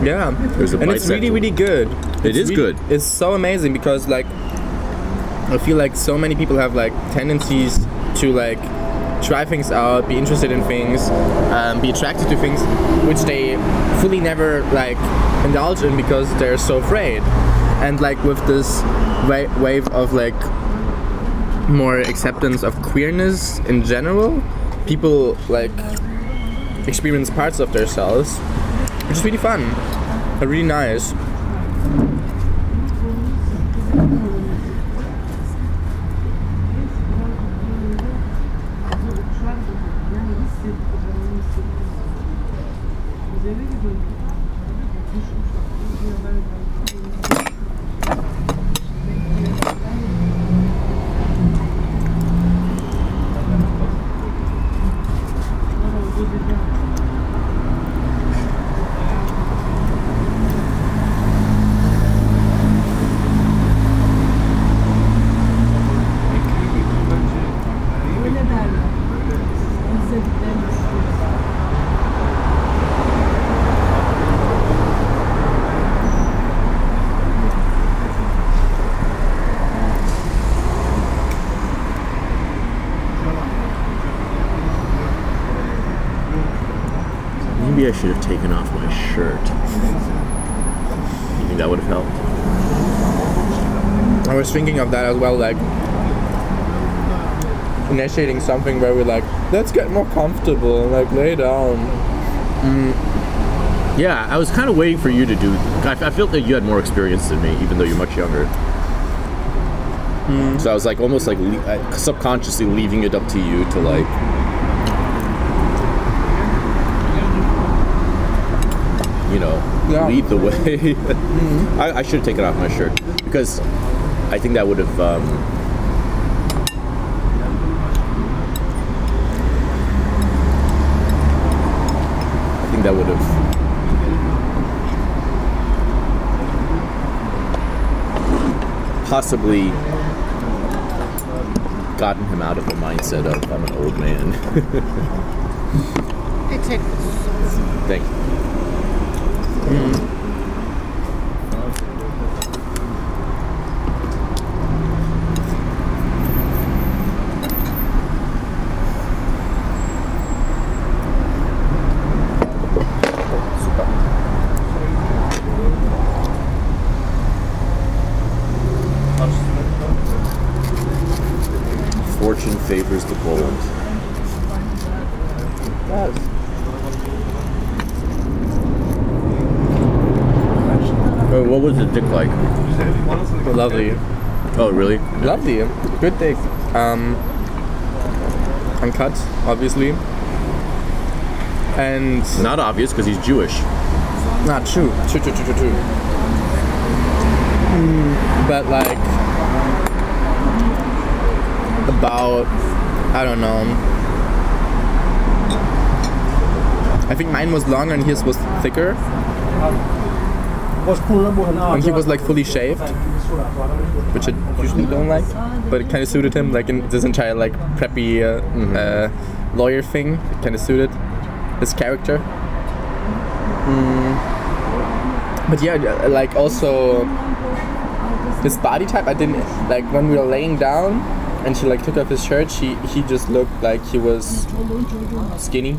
Yeah, There's a and it's really, really good. It It's is really- good. It's so amazing because like I feel like so many people have like tendencies to like try things out, be interested in things, um, be attracted to things which they fully never like indulge in because they're so afraid. And like with this wa- wave of like more acceptance of queerness in general, people like experience parts of themselves, which is really fun, really nice. Maybe I should have taken off my shirt. You think that would have helped? I was thinking of that as well, like initiating something where we're like, let's get more comfortable, like lay down. Mm. Yeah, I was kind of waiting for you to do. I, I felt that you had more experience than me, even though you're much younger. Mm. So I was like almost like le- subconsciously leaving it up to you to like. You know, Yeah. lead the way. Mm-hmm. I, I should have taken off my shirt because I think that would have. Um, I think that would have possibly gotten him out of the mindset of I'm an old man. I take this. Thank you. Fortune favors the bold. Oh, what was the dick like? Lovely, Oh, really? lovely, good dick. Um, uncut, obviously, and Not obvious because he's Jewish. not true, true, true, true, true, true. Mm, but like about, I don't know. I think mine was longer and his was thicker. And he was like fully shaved, which I usually don't like, but it kind of suited him. Like in this entire like preppy uh, uh, lawyer thing, it kind of suited his character. Mm. But yeah, uh, like also his body type. I didn't like when we were laying down, and she like took off his shirt. She he just looked like he was skinny.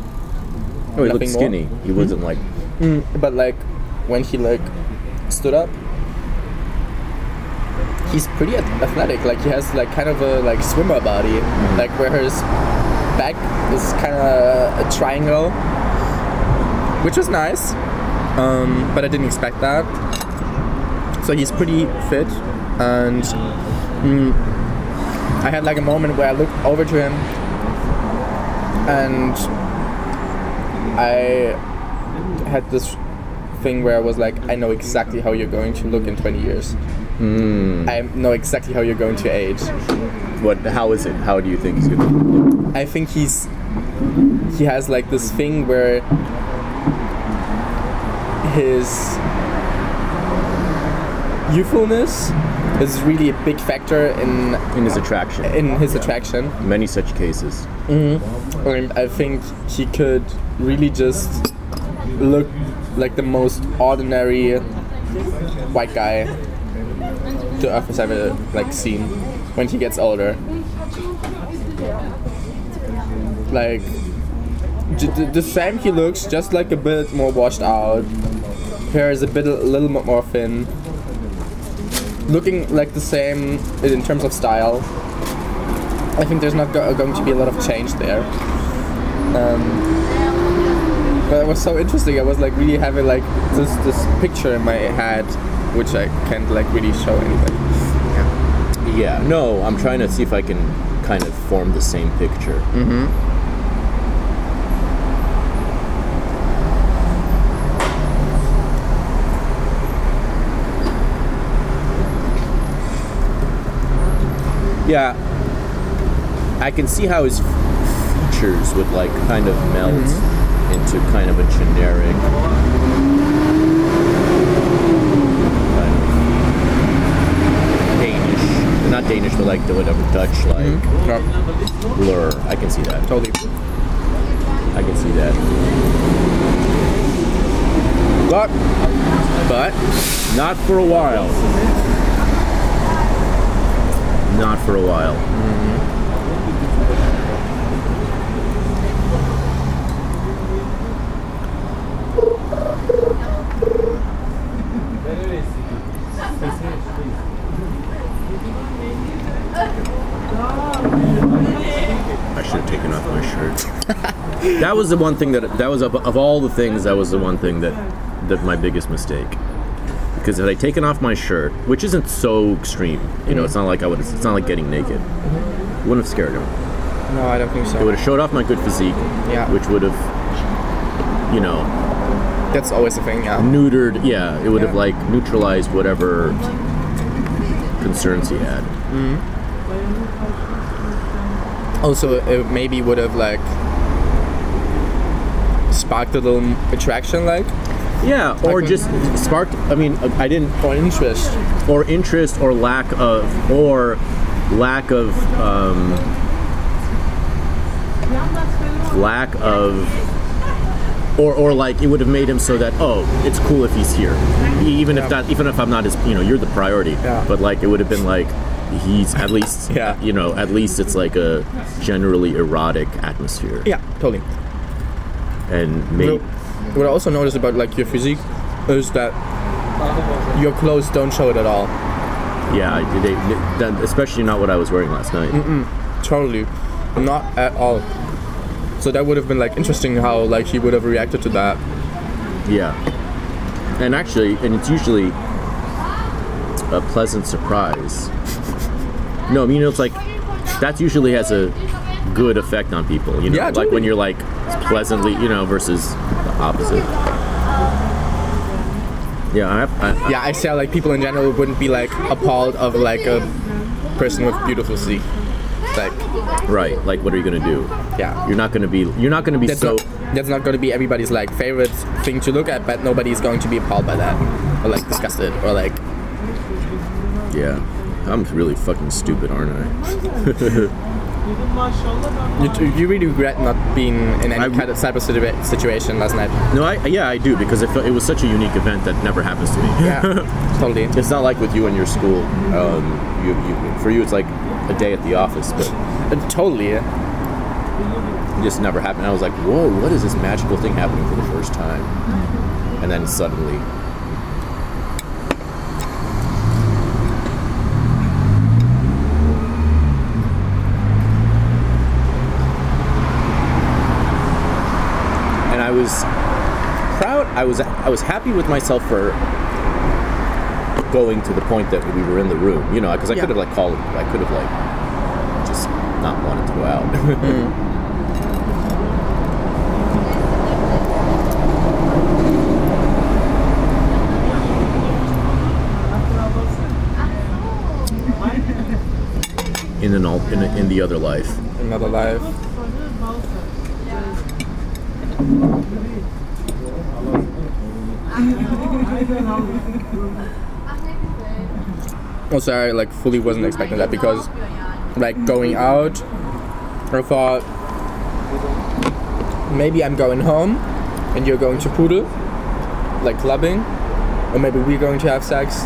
Oh, he looked Nothing more? skinny. He wasn't like. Mm, but like when he like stood up, he's pretty athletic. Like he has like kind of a like swimmer body, like where his back is kind of a triangle, which was nice. Um, but I didn't expect that. So he's pretty fit, and mm, I had like a moment where I looked over to him, and I had this thing where I was like, I know exactly how you're going to look in 20 years. Hmm. I know exactly how you're going to age. What? How is it? How do you think he's gonna? I think he's he has like this thing where his youthfulness is really a big factor in In his attraction. in his attraction. Many such cases. Mm-hmm. And I think he could really just look like the most ordinary white guy the Earth has ever like seen when he gets older. Like the, the same he looks, just like a bit more washed out. Hair is a bit a little bit more thin. Looking like the same in terms of style. I think there's not go- going to be a lot of change there. Um, but it was so interesting. I was like really having like this this picture in my head, which I can't like really show anybody. Yeah, no, I'm trying to see if I can kind of form the same picture. Mm-hmm. Yeah, I can see how his f- features would like kind of melt into kind of a generic. kind of Danish, not Danish, but like the whatever Dutch like mm-hmm. blur. I can see that. Totally. I can see that. But, but not for a while. Not for a while. I should have taken off my shirt. that was the one thing that that was of, of all the things that was the one thing that that my biggest mistake. Because had I taken off my shirt, which isn't so extreme, you know, it's not like I would. It's not like getting naked. It wouldn't have scared him. No, I don't think so. It would have showed off my good physique, Yeah. which would have, you know, That's always the thing, yeah. neutered. Yeah, it would have like neutralized whatever concerns he had. Mm-hmm. Also, it maybe would have like sparked a little attraction, like Yeah, or Like- just sparked. I mean, I didn't or interest. or interest or lack of or lack of um, lack of or or like it would have made him so that oh it's cool if he's here even if Yeah. that even if I'm not his you know you're the priority Yeah. but like it would have been like he's at least Yeah. you know at least it's like a generally erotic atmosphere Yeah, totally. and maybe what I also noticed about like your physique is that your clothes don't show it at all. yeah I- they, they, especially not what I was wearing last night Totally, not at all. So that would have been like interesting how like he would have reacted to that. Yeah. And actually, and it's usually a pleasant surprise. No, I mean, it's like, that usually has a good effect on people, you know? Yeah, Like when you're like pleasantly, you know, versus the opposite. Yeah, I I, Yeah, I say like people in general wouldn't be like appalled of like a person with beautiful physique. Like, right. Like, what are you gonna do? yeah. You're not gonna be, you're not gonna be That's so, not that's not to be everybody's like favorite thing to look at, but nobody's going to be appalled by that or like disgusted or like yeah. I'm really fucking stupid, aren't I? you, you really regret not being in any I- kind of cyber of situa- situation last night. No, I, yeah, I do, because it, it was such a unique event that never happens to me. Yeah, totally. It's not like with you and your school. Um, you, you, for you, it's like a day at the office, but Uh, totally. it just never happened. I was like, whoa, what is this magical thing happening for the first time? And then suddenly, was proud. I was I was happy with myself for going to the point that we were in the room. You know, because I Yeah. could have like called. I could have like just not wanted to go out. in an al- in, a, in the other life. Another life. Also, I like fully wasn't expecting that because, like, going out, I thought maybe I'm going home and you're going to Pudel, like clubbing, or maybe we're going to have sex,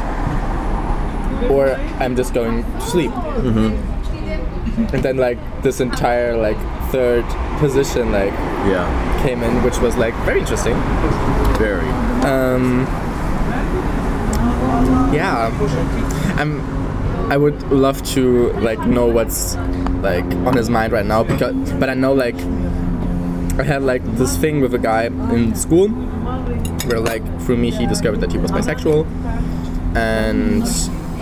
or I'm just going to sleep. Mm-hmm. And then like this entire like third position like Yeah, came in, which was like very interesting. very. Um, yeah, I'm. I would love to like know what's like on his mind right now because, but I know like I had like this thing with a guy in school where like through me he discovered that he was bisexual, and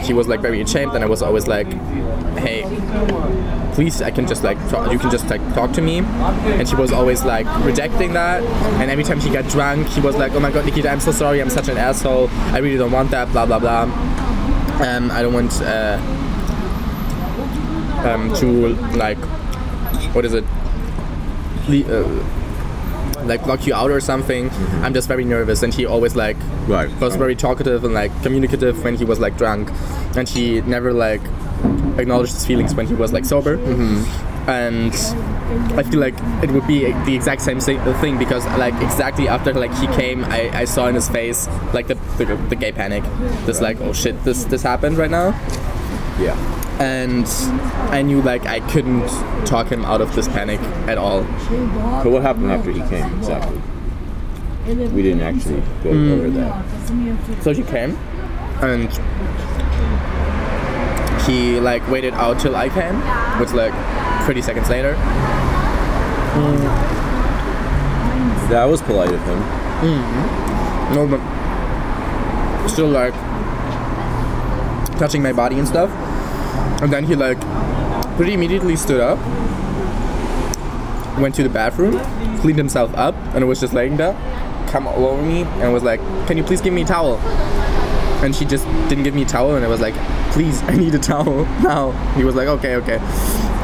he was like very ashamed, and I was always like, "Hey, please, I can just like talk, you can just like talk to me," and she was always like rejecting that. And every time she got drunk, he was like, "Oh my God, Nikita, I'm so sorry, I'm such an asshole. I really don't want that. Blah blah blah. Um, I don't want uh, um, to like what is it?" Le- uh, like lock you out or something. I'm just very nervous, and he always like Right. was very talkative and like communicative when he was like drunk, and he never like acknowledged his feelings when he was like sober. Mm-hmm. And I feel like it would be the exact same thing because like exactly after like he came, I, I saw in his face like the, the the gay panic. This like oh shit, this this happened right now Yeah. and I knew like I couldn't talk him out of this panic at all. But what happened after he came exactly? We didn't actually go over mm. that. So he came, and he like waited out till I came, which like 30 seconds later. Hmm. That was polite of him. Hmm. No, but still like touching my body and stuff. And then he like pretty immediately stood up, went to the bathroom, cleaned himself up, and was just laying there, come all over me, and was like, "Can you please give me a towel?" And she just didn't give me a towel, and I was like, "Please, I need a towel now." He was like, "Okay, okay,"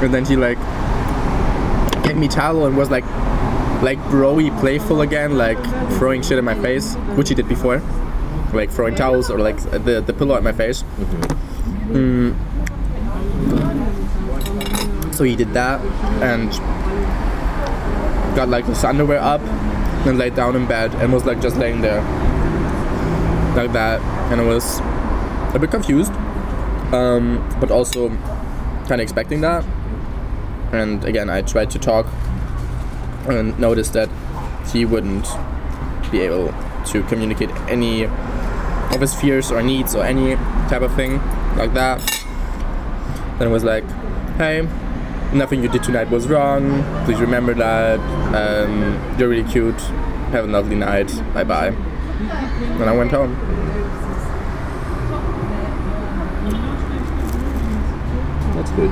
and then he like gave me towel and was like like broy playful again, like throwing shit in my face, which he did before, like throwing towels or like the the pillow at my face. Mm. So he did that and got like his underwear up and laid down in bed and was like just laying there like that, and I was a bit confused, um, but also kind of expecting that. And again, I tried to talk and noticed that he wouldn't be able to communicate any of his fears or needs or any type of thing like that. Then it was like, hey, nothing you did tonight was wrong. Please remember that. Um, you're really cute. Have a lovely night. Bye bye. And I went home. That's good.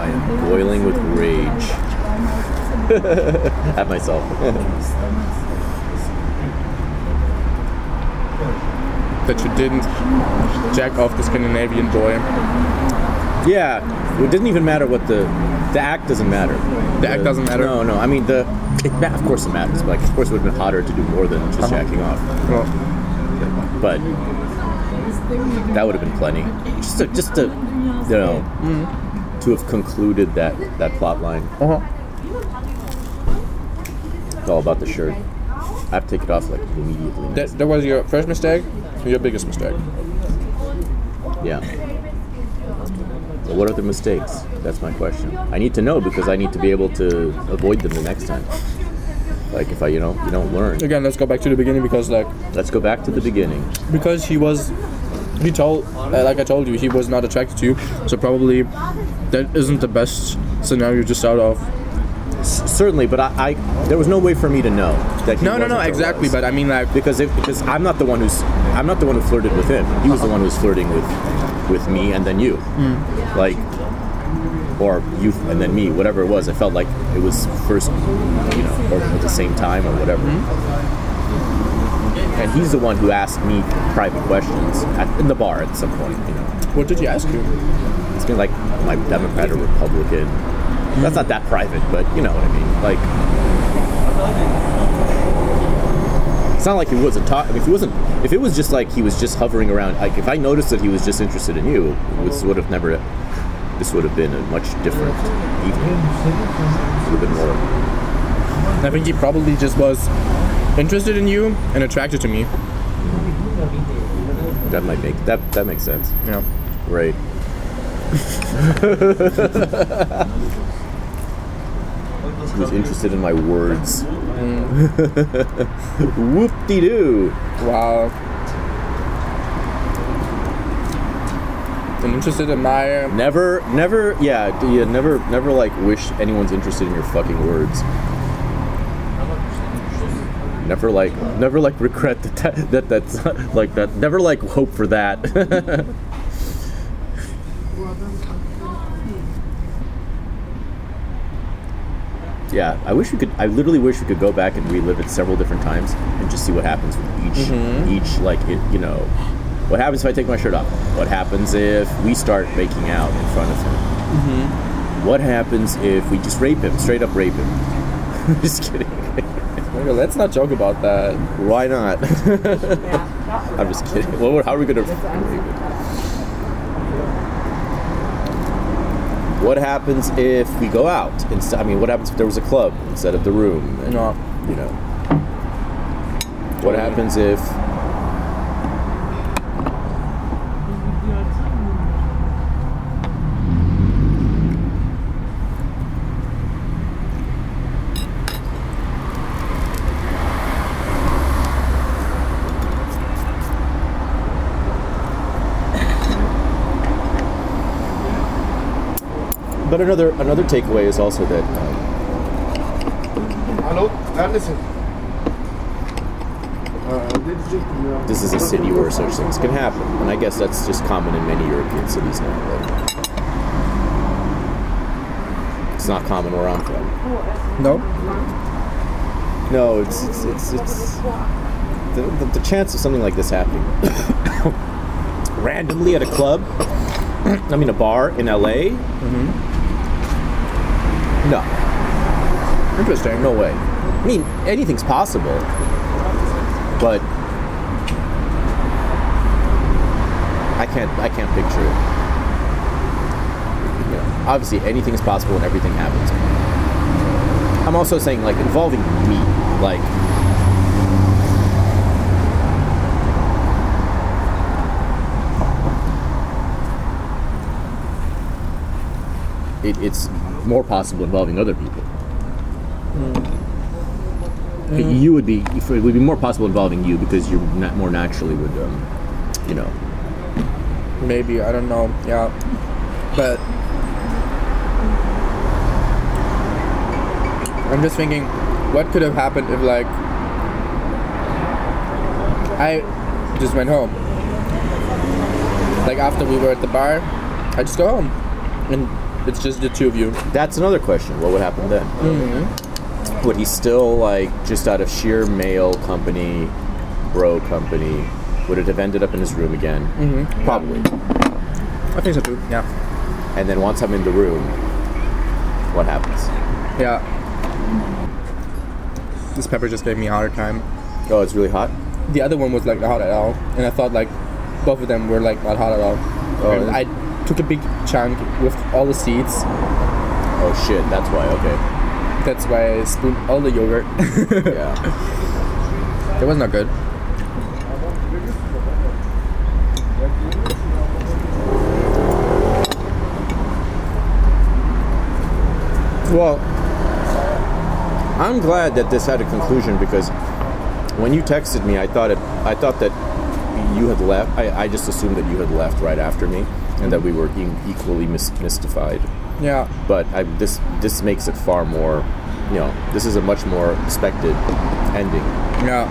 I am boiling with rage at myself. That you didn't jack off the Scandinavian boy. yeah, it doesn't even matter what the the act doesn't matter. The act doesn't matter? No, no. I mean the it, of course it matters. Like of course it would have been hotter to do more than just Uh-huh. jacking off. Well, but that would have been plenty. Just to, just to, you know, to have concluded that that plot line. uh-huh. It's all about the shirt. I have to take it off like immediately. That, that was your first mistake, your biggest mistake. Yeah. But what are the mistakes? That's my question. I need to know because I need to be able to avoid them the next time. Like if I, you know, you don't learn. Again, let's go back to the beginning because like Let's go back to the beginning. because he was he told uh, like I told you he was not attracted to you, so probably that isn't the best scenario to start off. Certainly, but I, I, there was no way for me to know that. He No, no, no, exactly. was. But I mean like because if, because I'm not the one who's I'm not the one who flirted with him. He was the one who was flirting with with me and then you, hmm. like or you and then me, whatever it was. I felt like it was first, you know, or at the same time or whatever. Hmm. And he's the one who asked me private questions at, in the bar at some point. You know, what did you ask him? it's been like, am I Democrat or Republican? That's not that private, but you know what I mean. Like, it's not like he wasn't talking. If he wasn't, if it was just like he was just hovering around, like if I noticed that he was just interested in you, this would have never. This would have been a much different evening. It would have been more. I think he probably just was interested in you and attracted to me. That might make that that makes sense. Yeah. Right. Who's interested in my words? Mm. Whoop de doo. Wow. And interested in my Never, never, yeah, yeah, never, never like wish anyone's interested in your fucking words. Never like, never like regret that, that that's like that. Never like hope for that. yeah, I wish we could. I literally wish we could go back and relive it several different times and just see what happens with each, mm-hmm. each like it, you know, what happens if I take my shirt off? What happens if we start making out in front of him? Mm-hmm. What happens if we just rape him, straight up rape him? just kidding. Okay, let's not joke about that. Why not? I'm just kidding. Well, how are we gonna? What happens if we go out? Instead, I mean, what happens if there was a club instead of the room? And, No. You know. What happens if? But another another takeaway is also that um, Hello, Anderson. Uh, this is a city where such things can happen, and I guess that's just common in many European cities now. But it's not common where I'm from. No? No, it's it's it's, it's the, the, the chance of something like this happening randomly at a club. I mean, a bar in LA. No, Interesting. no way. I mean, anything's possible, but I can't. I can't picture it. You know, obviously, anything is possible and everything happens. I'm also saying, like, involving me, like. It, it's more possible involving other people. But You would be. It would be more possible involving you because you na- more naturally would, um, you know. Maybe, I don't know. Yeah. But I'm just thinking what could have happened if like I just went home. Like after we were at the bar, I just go home. And it's just the two of you. That's another question. What would happen then? Would he still like just out of sheer male company, bro company? Would it have ended up in his room again? Mm-hmm. Probably. I think so too. Yeah. And then once I'm in the room, what happens? Yeah. This pepper just gave me a hard time. Oh, it's really hot. The other one was like not hot at all, and I thought like both of them were like not hot at all. Oh, I took a big chunk with all the seeds. Oh shit, that's why. Okay. That's why I spooned all the yogurt. Yeah. it was not good. Well, I'm glad that this had a conclusion because when you texted me, I thought it. I thought that you had left. I, I just assumed that you had left right after me, and that we were e- equally mys- mystified. Yeah. But I, this this makes it far more. You know, this is a much more expected ending. Yeah.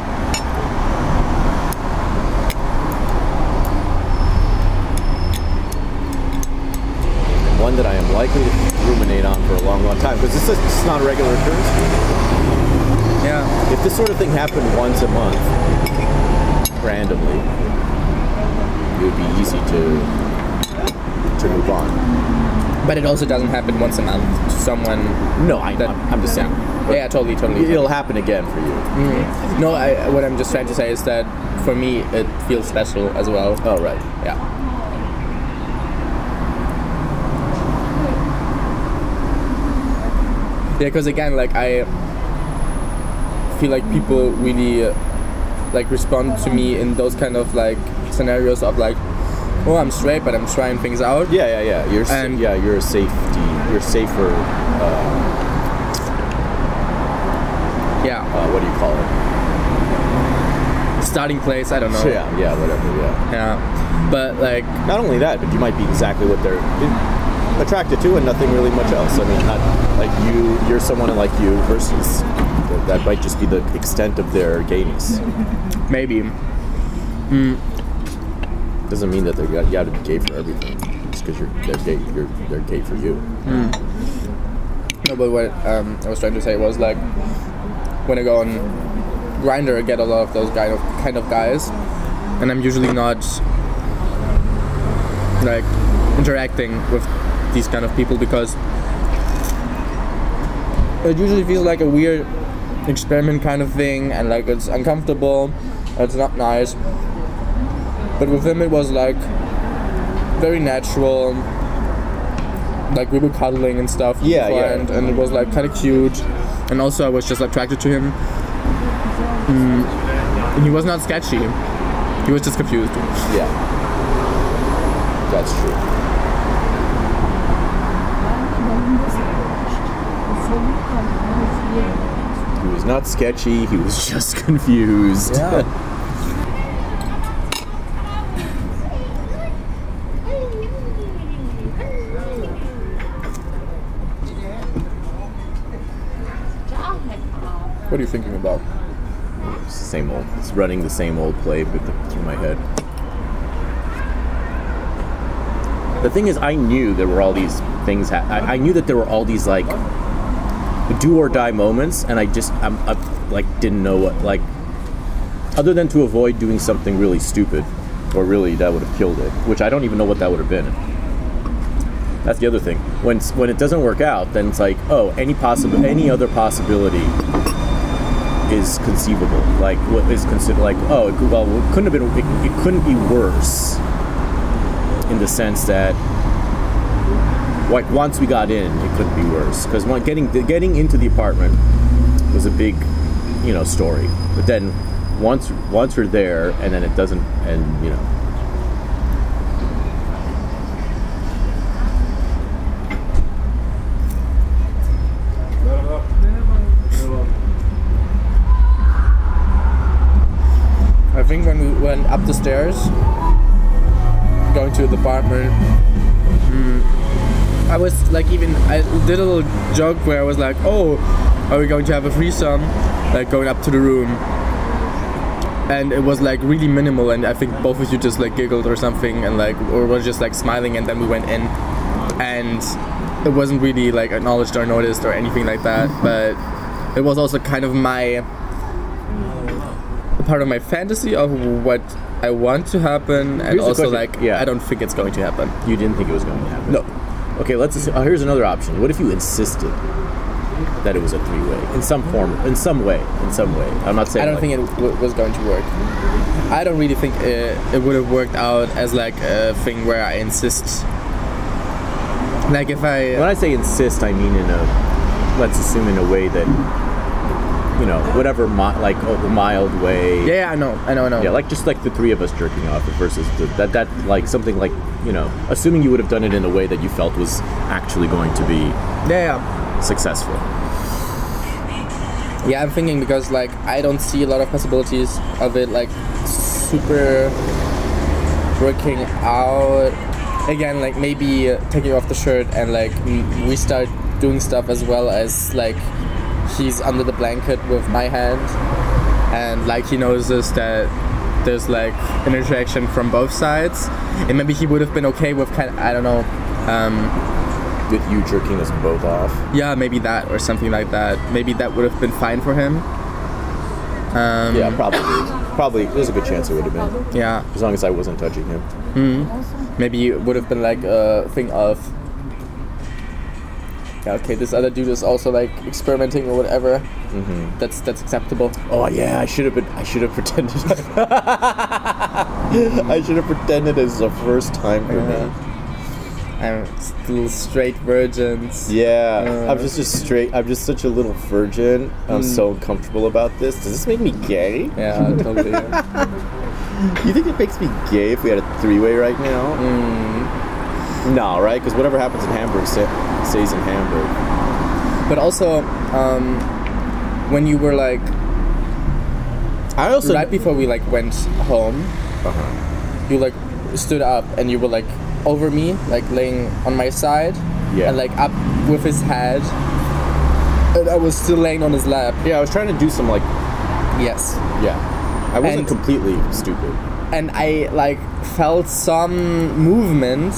One that I am likely to ruminate on for a long, long time because this is, this is not a regular occurrence. Yeah. If this sort of thing happened once a month, randomly, it would be easy to to move on. But it also doesn't happen once a month to someone. No, I, That- I'm, I'm just saying. Yeah, yeah totally, totally. It'll happen again for you. No, I, what I'm just trying to say is that for me it feels special as well. Oh, right. Yeah. Yeah, because again, like I feel like people really uh, like respond to me in those kind of like scenarios of like oh, I'm straight, but I'm trying things out. Yeah, yeah, yeah. You're And- yeah, you're a safety. You're safer. Uh, Yeah, uh, what do you call it? starting place. I don't know. Yeah, yeah, whatever. Yeah. Yeah, but like, Not only that, but you might be exactly what they're attracted to, and nothing really much else. I mean, not like you. You're someone like you versus that, that might just be the extent of their gayness. maybe. Doesn't mean that they're you got to be gay for everything. Just because you're they're gay, you're they're gay for you. No, but what um, I was trying to say was like, when I go on Grindr, I get a lot of those kind of kind of guys, and I'm usually not like interacting with these kind of people because it usually feels like a weird experiment kind of thing, and like it's uncomfortable, it's not nice. But with him, it was like very natural like we were cuddling and stuff Yeah, yeah. beforehand, and it was like kind of cute and also i was just attracted to him mm, and he was not sketchy he was just confused Yeah, that's true. He was not sketchy. He was just confused. what are you thinking about It's the same old. It's running the same old play through my head. The thing is, I knew there were all these things. Ha- I, I knew that there were all these like do or die moments, and I just I'm, I like didn't know what like other than to avoid doing something really stupid or really that would have killed it, which I don't even know what that would have been. That's the other thing. When when it doesn't work out, then it's like, oh, any possible any other possibility is conceivable. Like what is considered like oh it, well it couldn't have been it, it couldn't be worse in the sense that like once we got in it couldn't be worse because getting getting into the apartment was a big you know story but then once once we're there and then it doesn't and you know i think when we went up the stairs going to the apartment. Mm, i was like even i did a little joke where i was like oh are we going to have a threesome? Like going up to the room. And it was like really minimal and i think both of you just like giggled or something and like or was just like smiling and then we went in. And it wasn't really like acknowledged or noticed or anything like that but it was also kind of my part of my fantasy of what i want to happen and Here's also like yeah. i don't think it's going to happen. You didn't think it was going to happen? No. Okay let's assume, oh, here's another option. What if you insisted that it was a three-way? In some form in some way in some way. I'm not saying I don't like- think it w- was going to work. I don't really think uh, it, it would have worked out as like a thing where I insist. Like if I When I say insist, I mean in a let's assume in a way that you know whatever mi- like a mild way. yeah, yeah I know I know I know Yeah, like just like the three of us jerking off versus the, that that like something like you know assuming you would have done it in a way that you felt was actually going to be yeah yeah successful. yeah I'm thinking because like I don't see a lot of possibilities of it like super working out again like maybe uh, taking off the shirt and like we start doing stuff as well as like he's under the blanket with my hand and like he notices that there's like an interaction from both sides and maybe he would have been okay with kind of I don't know um, With you jerking us both off. yeah maybe that or something like that maybe that would have been fine for him um, Yeah, probably. Probably. There's a good chance it would have been yeah as long as I wasn't touching him. Hmm. Maybe it would have been like a thing of okay this other dude is also like experimenting or whatever Mm-hmm. that's that's acceptable Oh yeah, I should have been. I should have pretended. I should have pretended as the first time for me. I'm still straight virgins Yeah, Uh. I'm just a straight. I'm just such a little virgin. I'm Mm. so uncomfortable about this. Does this make me gay? yeah totally You think it makes me gay if we had a three-way right now? Mm. No, right? Because whatever happens in Hamburg stays in Hamburg. But also, um, when you were like I also right before we like went home, Uh-huh. you like stood up and you were like over me, like laying on my side, Yeah. and like up with his head, and I was still laying on his lap. Yeah, I was trying to do some like Yes, yeah. I wasn't And- completely stupid. and I like felt some movement,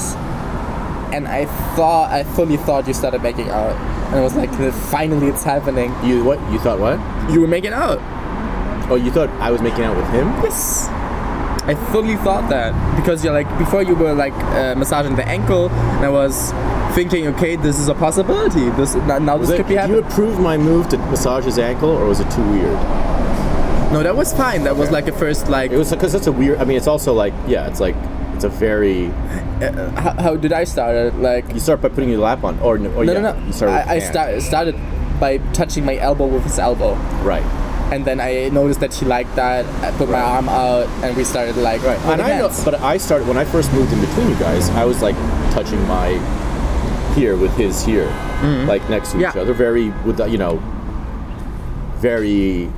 and I thought I fully thought you started making out, and I was like, finally, it's happening. You what? You thought what? You were making out. Oh, you thought I was making out with him? Yes. I fully thought that because you're like before you were like uh, massaging the ankle, and I was thinking, okay, this is a possibility. This now, now this could be did you happening. approve my move to massage his ankle, or was it too weird? No, that was fine. That was like a first like. It was because it's a weird. I mean, it's also like yeah, it's like it's a very. how, how did I start it? Like You start by putting your lap on, or no, or no, yeah, no, no. You I, I start, started by touching my elbow with his elbow, right. and then I noticed that he liked that. I put my arm out, and we started like Right, and I know, but I started when I first moved in between you guys. I was like touching my here with his here, like next to each Mm-hmm. Other, very with the, you know, very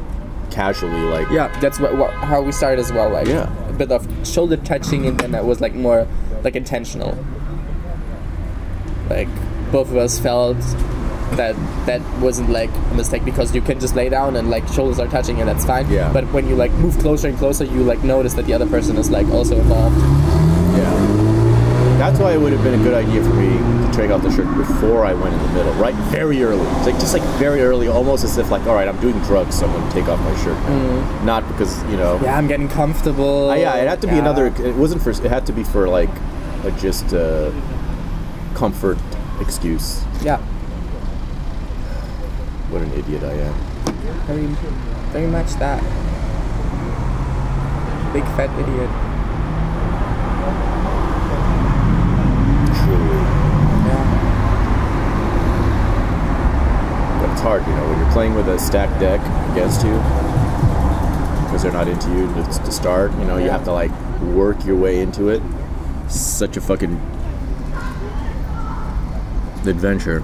casually, like Yeah, that's what, what how we started as well. Like Yeah. a bit of shoulder touching, and then that was like more like intentional. Like both of us felt that that wasn't like a mistake because you can just lay down and like shoulders are touching and that's fine. Yeah. But when you like move closer and closer, you like notice that the other person is like also involved. Yeah. That's why it would have been a good idea for me take off the shirt before I went in the middle, right? Very early. It's like just like very early, almost as if like, all right, I'm doing drugs, so I'm to take off my shirt. now. Not because you know. Yeah, I'm getting comfortable. Uh, yeah, it had to be Yeah. another. It wasn't for. It had to be for like, a just uh, comfort excuse. Yeah, What an idiot I am. very, very much that. Big fat idiot. Truly. Yeah. But it's hard, you know, when you're playing with a stacked deck against you, because they're not into you to, to start, you know, you have to like work your way into it. Such a fucking adventure.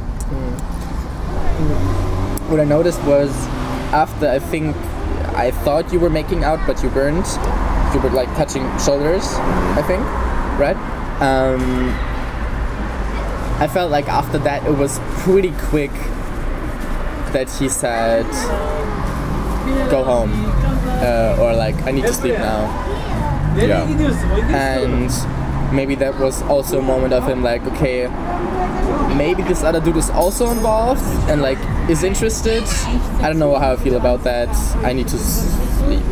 what I noticed was after I think I thought you were making out, but you weren't. You were like touching shoulders, I think, right? Um, I felt like after that it was pretty quick that he said, "Go home," uh, or like, "I need to sleep now." Yeah. and maybe that was also a moment of him like okay maybe this other dude is also involved and like is interested i don't know how i feel about that i need to sleep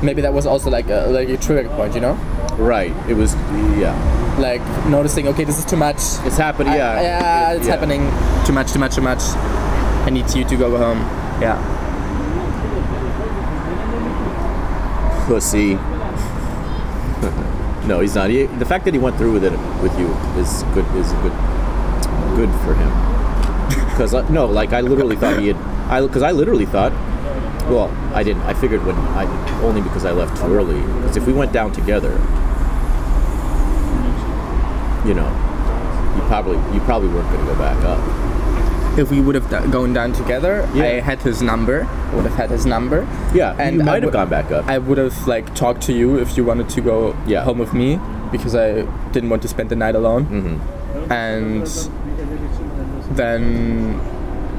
maybe that was also like a, like a trigger point you know Right. It was, yeah. like noticing okay this is too much It's happening, I- yeah. yeah it's yeah. happening too much too much too much i need you to go home yeah Pussy. no, he's not. He, the fact that he went through with it with you is good. Is good. Good for him. Because uh, no, like I literally thought he had. I because I literally thought. Well, I didn't. I figured when I only because I left too early. Because if we went down together, you know, you probably you probably weren't going to go back up. If we would have d- gone down together Yeah. i had his number would have had his number Yeah, And you I might have gone back up. I would have like talked to you if you wanted to go Yeah. home with me because I didn't want to spend the night alone. Mm-hmm. And then,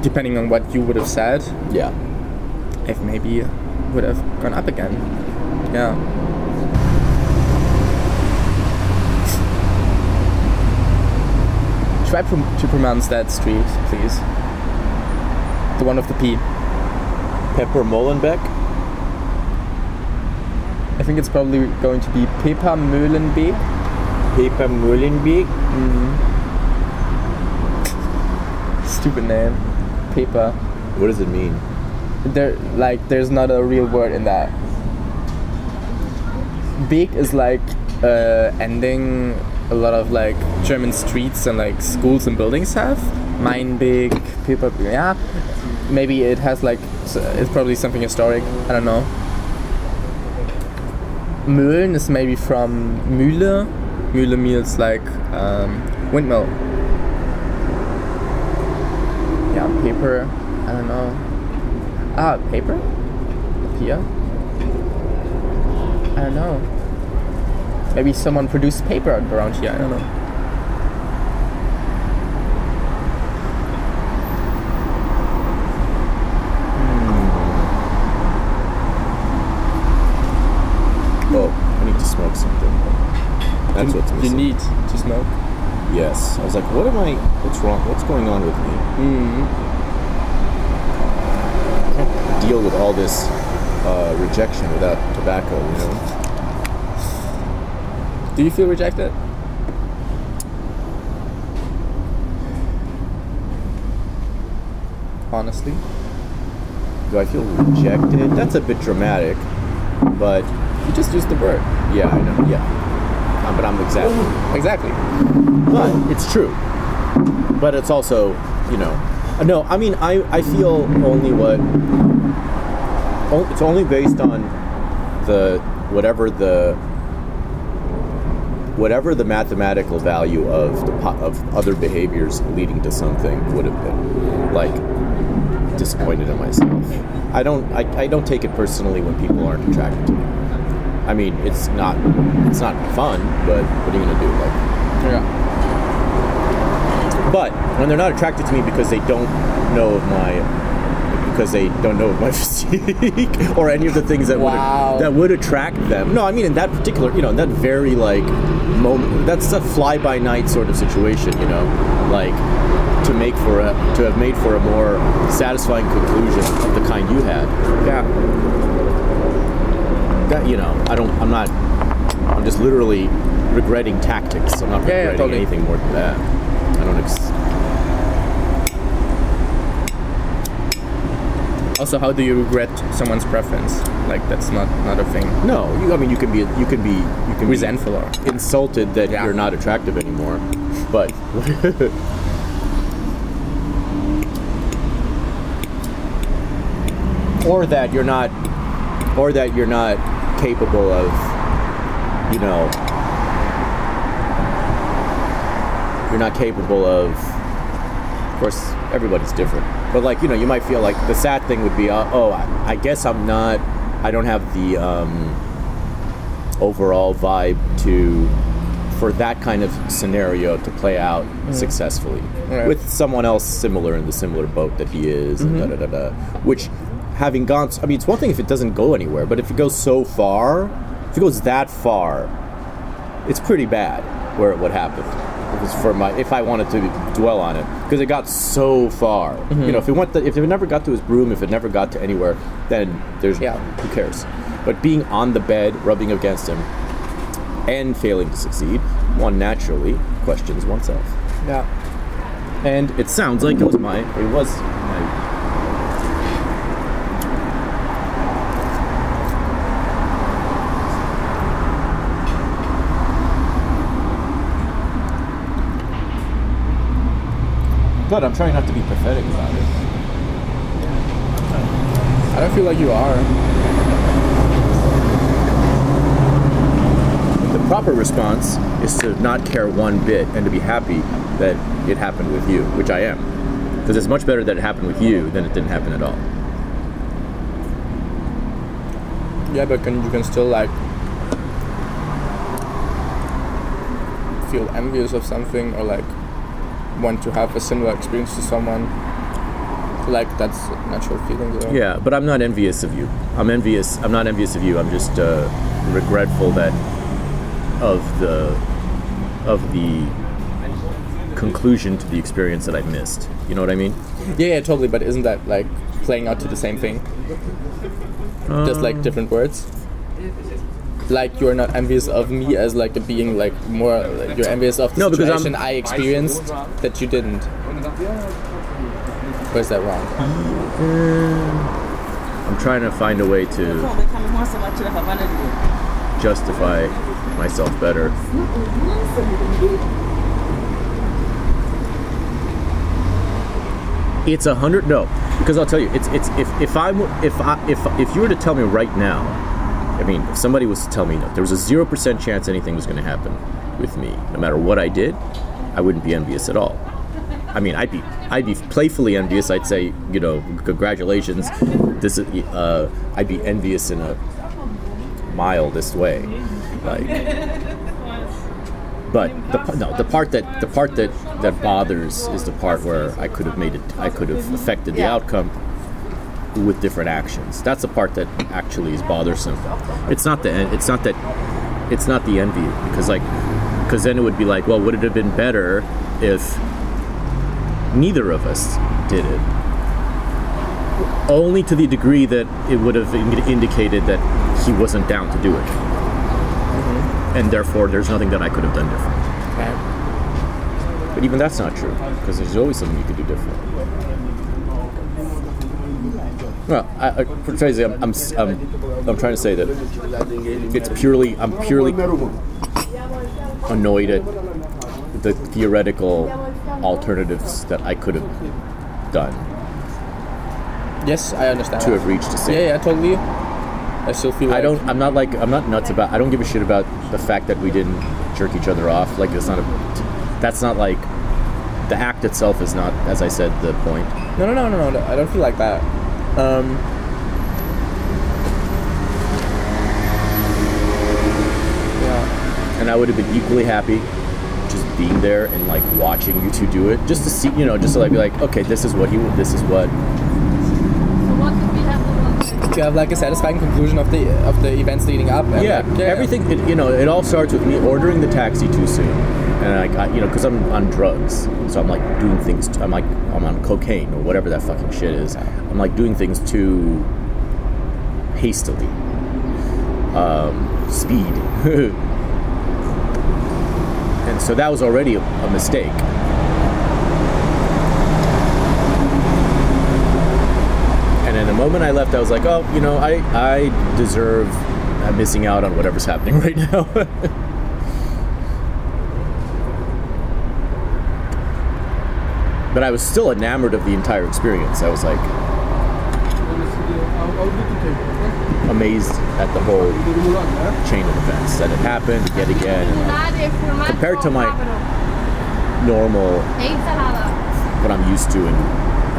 depending on what you would have said, yeah. if maybe would have gone up again. Yeah. Try prom- to pronounce that street, please. The one of the P. Pepper Molenbeek. I think it's probably going to be Pepa Möhlenbeek. Pepper Molenbeek. Stupid name. Pepa. What does it mean? There, like, there's not a real word in that. Beek is like uh, ending a lot of like German streets and like schools and buildings have. Meinbeek, Pepa, yeah. Maybe it has like, it's probably something historic. I don't know. Möhlen is maybe from Mühle. Mühle means like um, windmill. Yeah, paper. I don't know. Ah, paper? Here? I don't know. Maybe someone produced paper around here. I don't know. Oh, I need to smoke something. That's what's missing. You need to smoke. Yes. I was like, what am I? What's wrong? What's going on with me? Mm. Can't deal with all this uh, rejection without tobacco. You know. Do you feel rejected? Honestly. Do I feel rejected? That's a bit dramatic, but You just used the word. yeah, I know. Yeah, Um, but I'm exactly. Exactly. But it's true. But it's also, you know, uh, no. I mean, I I feel only what. It's only based on the whatever the whatever the mathematical value of the po- of other behaviors leading to something would have been like disappointed in myself. I don't I, I don't take it personally when people aren't attracted to me. I mean, it's not it's not fun, but what are you gonna do? Like Yeah. but when they're not attracted to me because they don't know of my because they don't know my physique or any of the things that Wow. would that would attract them. No, I mean in that particular, you know, in that very like moment. That's a fly by night sort of situation, you know, like to make for a to have made for a more satisfying conclusion of the kind you had. Yeah. That you know, I don't. I'm not. I'm just literally regretting tactics. I'm not Yeah, yeah, regretting totally. anything more than that. I don't. Ex- Also, how do you regret someone's preference? Like that's not not a thing. No, you, I mean you can be you can be you can Resentful or insulted that Yeah. you're not attractive anymore, but or that you're not or that you're not capable of you know you're not capable of of course everybody's different but like you know you might feel like the sad thing would be uh, oh I, I guess i'm not i don't have the um, overall vibe to for that kind of scenario to play out successfully Right. with someone else similar in the similar boat that he is and da, da, da, da. which having gone i mean it's one thing if it doesn't go anywhere but if it goes so far if it goes that far it's pretty bad where it would happen. If for my, if I wanted to dwell on it, because it got so far. Mm-hmm. You know, if it went, the, if it never got to his broom, if it never got to anywhere, then there's, Yeah. who cares? But being on the bed, rubbing against him, and failing to succeed, one naturally questions oneself. yeah. And it sounds like it was my, it was my. But I'm trying not to be pathetic about it. I don't feel like you are. The proper response is to not care one bit and to be happy that it happened with you, which I am. Because it's much better that it happened with you than it didn't happen at all. Yeah, but can you can still like feel envious of something or like want to have a similar experience to someone. Like that's natural feeling. Yeah, but I'm not envious of you. I'm envious. I'm not envious of you. I'm just uh, regretful that of the of the conclusion to the experience that I missed. You know what I mean? Yeah, yeah, totally. But isn't that like playing out to the same thing? Just like different words. Like you're not envious of me as like a being like more. Like you're envious of the No, situation I experienced that you didn't. Or is that wrong? I'm trying to find a way to justify myself better. It's a hundred no, because I'll tell you, it's it's if if I if I if if you were to tell me right now I mean, if somebody was to tell me no, there was a zero percent chance anything was going to happen with me, no matter what I did, I wouldn't be envious at all. I mean, I'd be I'd be playfully envious. I'd say, you know, congratulations. This is uh, I'd be envious in a mildest way, like. But the no, the part that the part that that bothers is the part where I could have made it. I could have affected the outcome with different actions. That's the part that actually is bothersome. It's not the it's not that it's not the envy because like because then it would be like, well, would it have been better if neither of us did it? Only to the degree that it would have in- indicated that he wasn't down to do it, mm-hmm. and therefore there's nothing that I could have done different. But even that's not true because there's always something you could do different. Well, I, I, Tracy, I'm, I'm, I'm, I'm trying to say that it's purely, I'm purely annoyed at the theoretical alternatives that I could have done Yes, I understand. to have reached a same. Yeah, yeah, totally. I still feel. I like- don't. I'm not like. I'm not nuts about. I don't give a shit about the fact that we didn't jerk each other off. Like it's not a. That's not like. The act itself is not, as I said, the point. No, no, no, no, no. I don't feel like that. Um, yeah. and I would have been equally happy just being there and like watching you two do it, just to see, you know, just to like be like, okay, this is what he, this is what. To have like a satisfying conclusion of the of the events leading up. and, Yeah, like, everything. It, you know, it all starts with me ordering the taxi too soon, and I, got you know, because I'm on drugs, so I'm like doing things. I'm like I'm on cocaine or whatever that fucking shit is. I'm like doing things too hastily. Um, speed. and so that was already a, a mistake. And in the moment I left, I was like, oh, you know, I, I deserve uh, missing out on whatever's happening right now. but I was still enamored of the entire experience. I was like amazed at the whole chain of events that had happened yet again. And compared to my normal what I'm used to in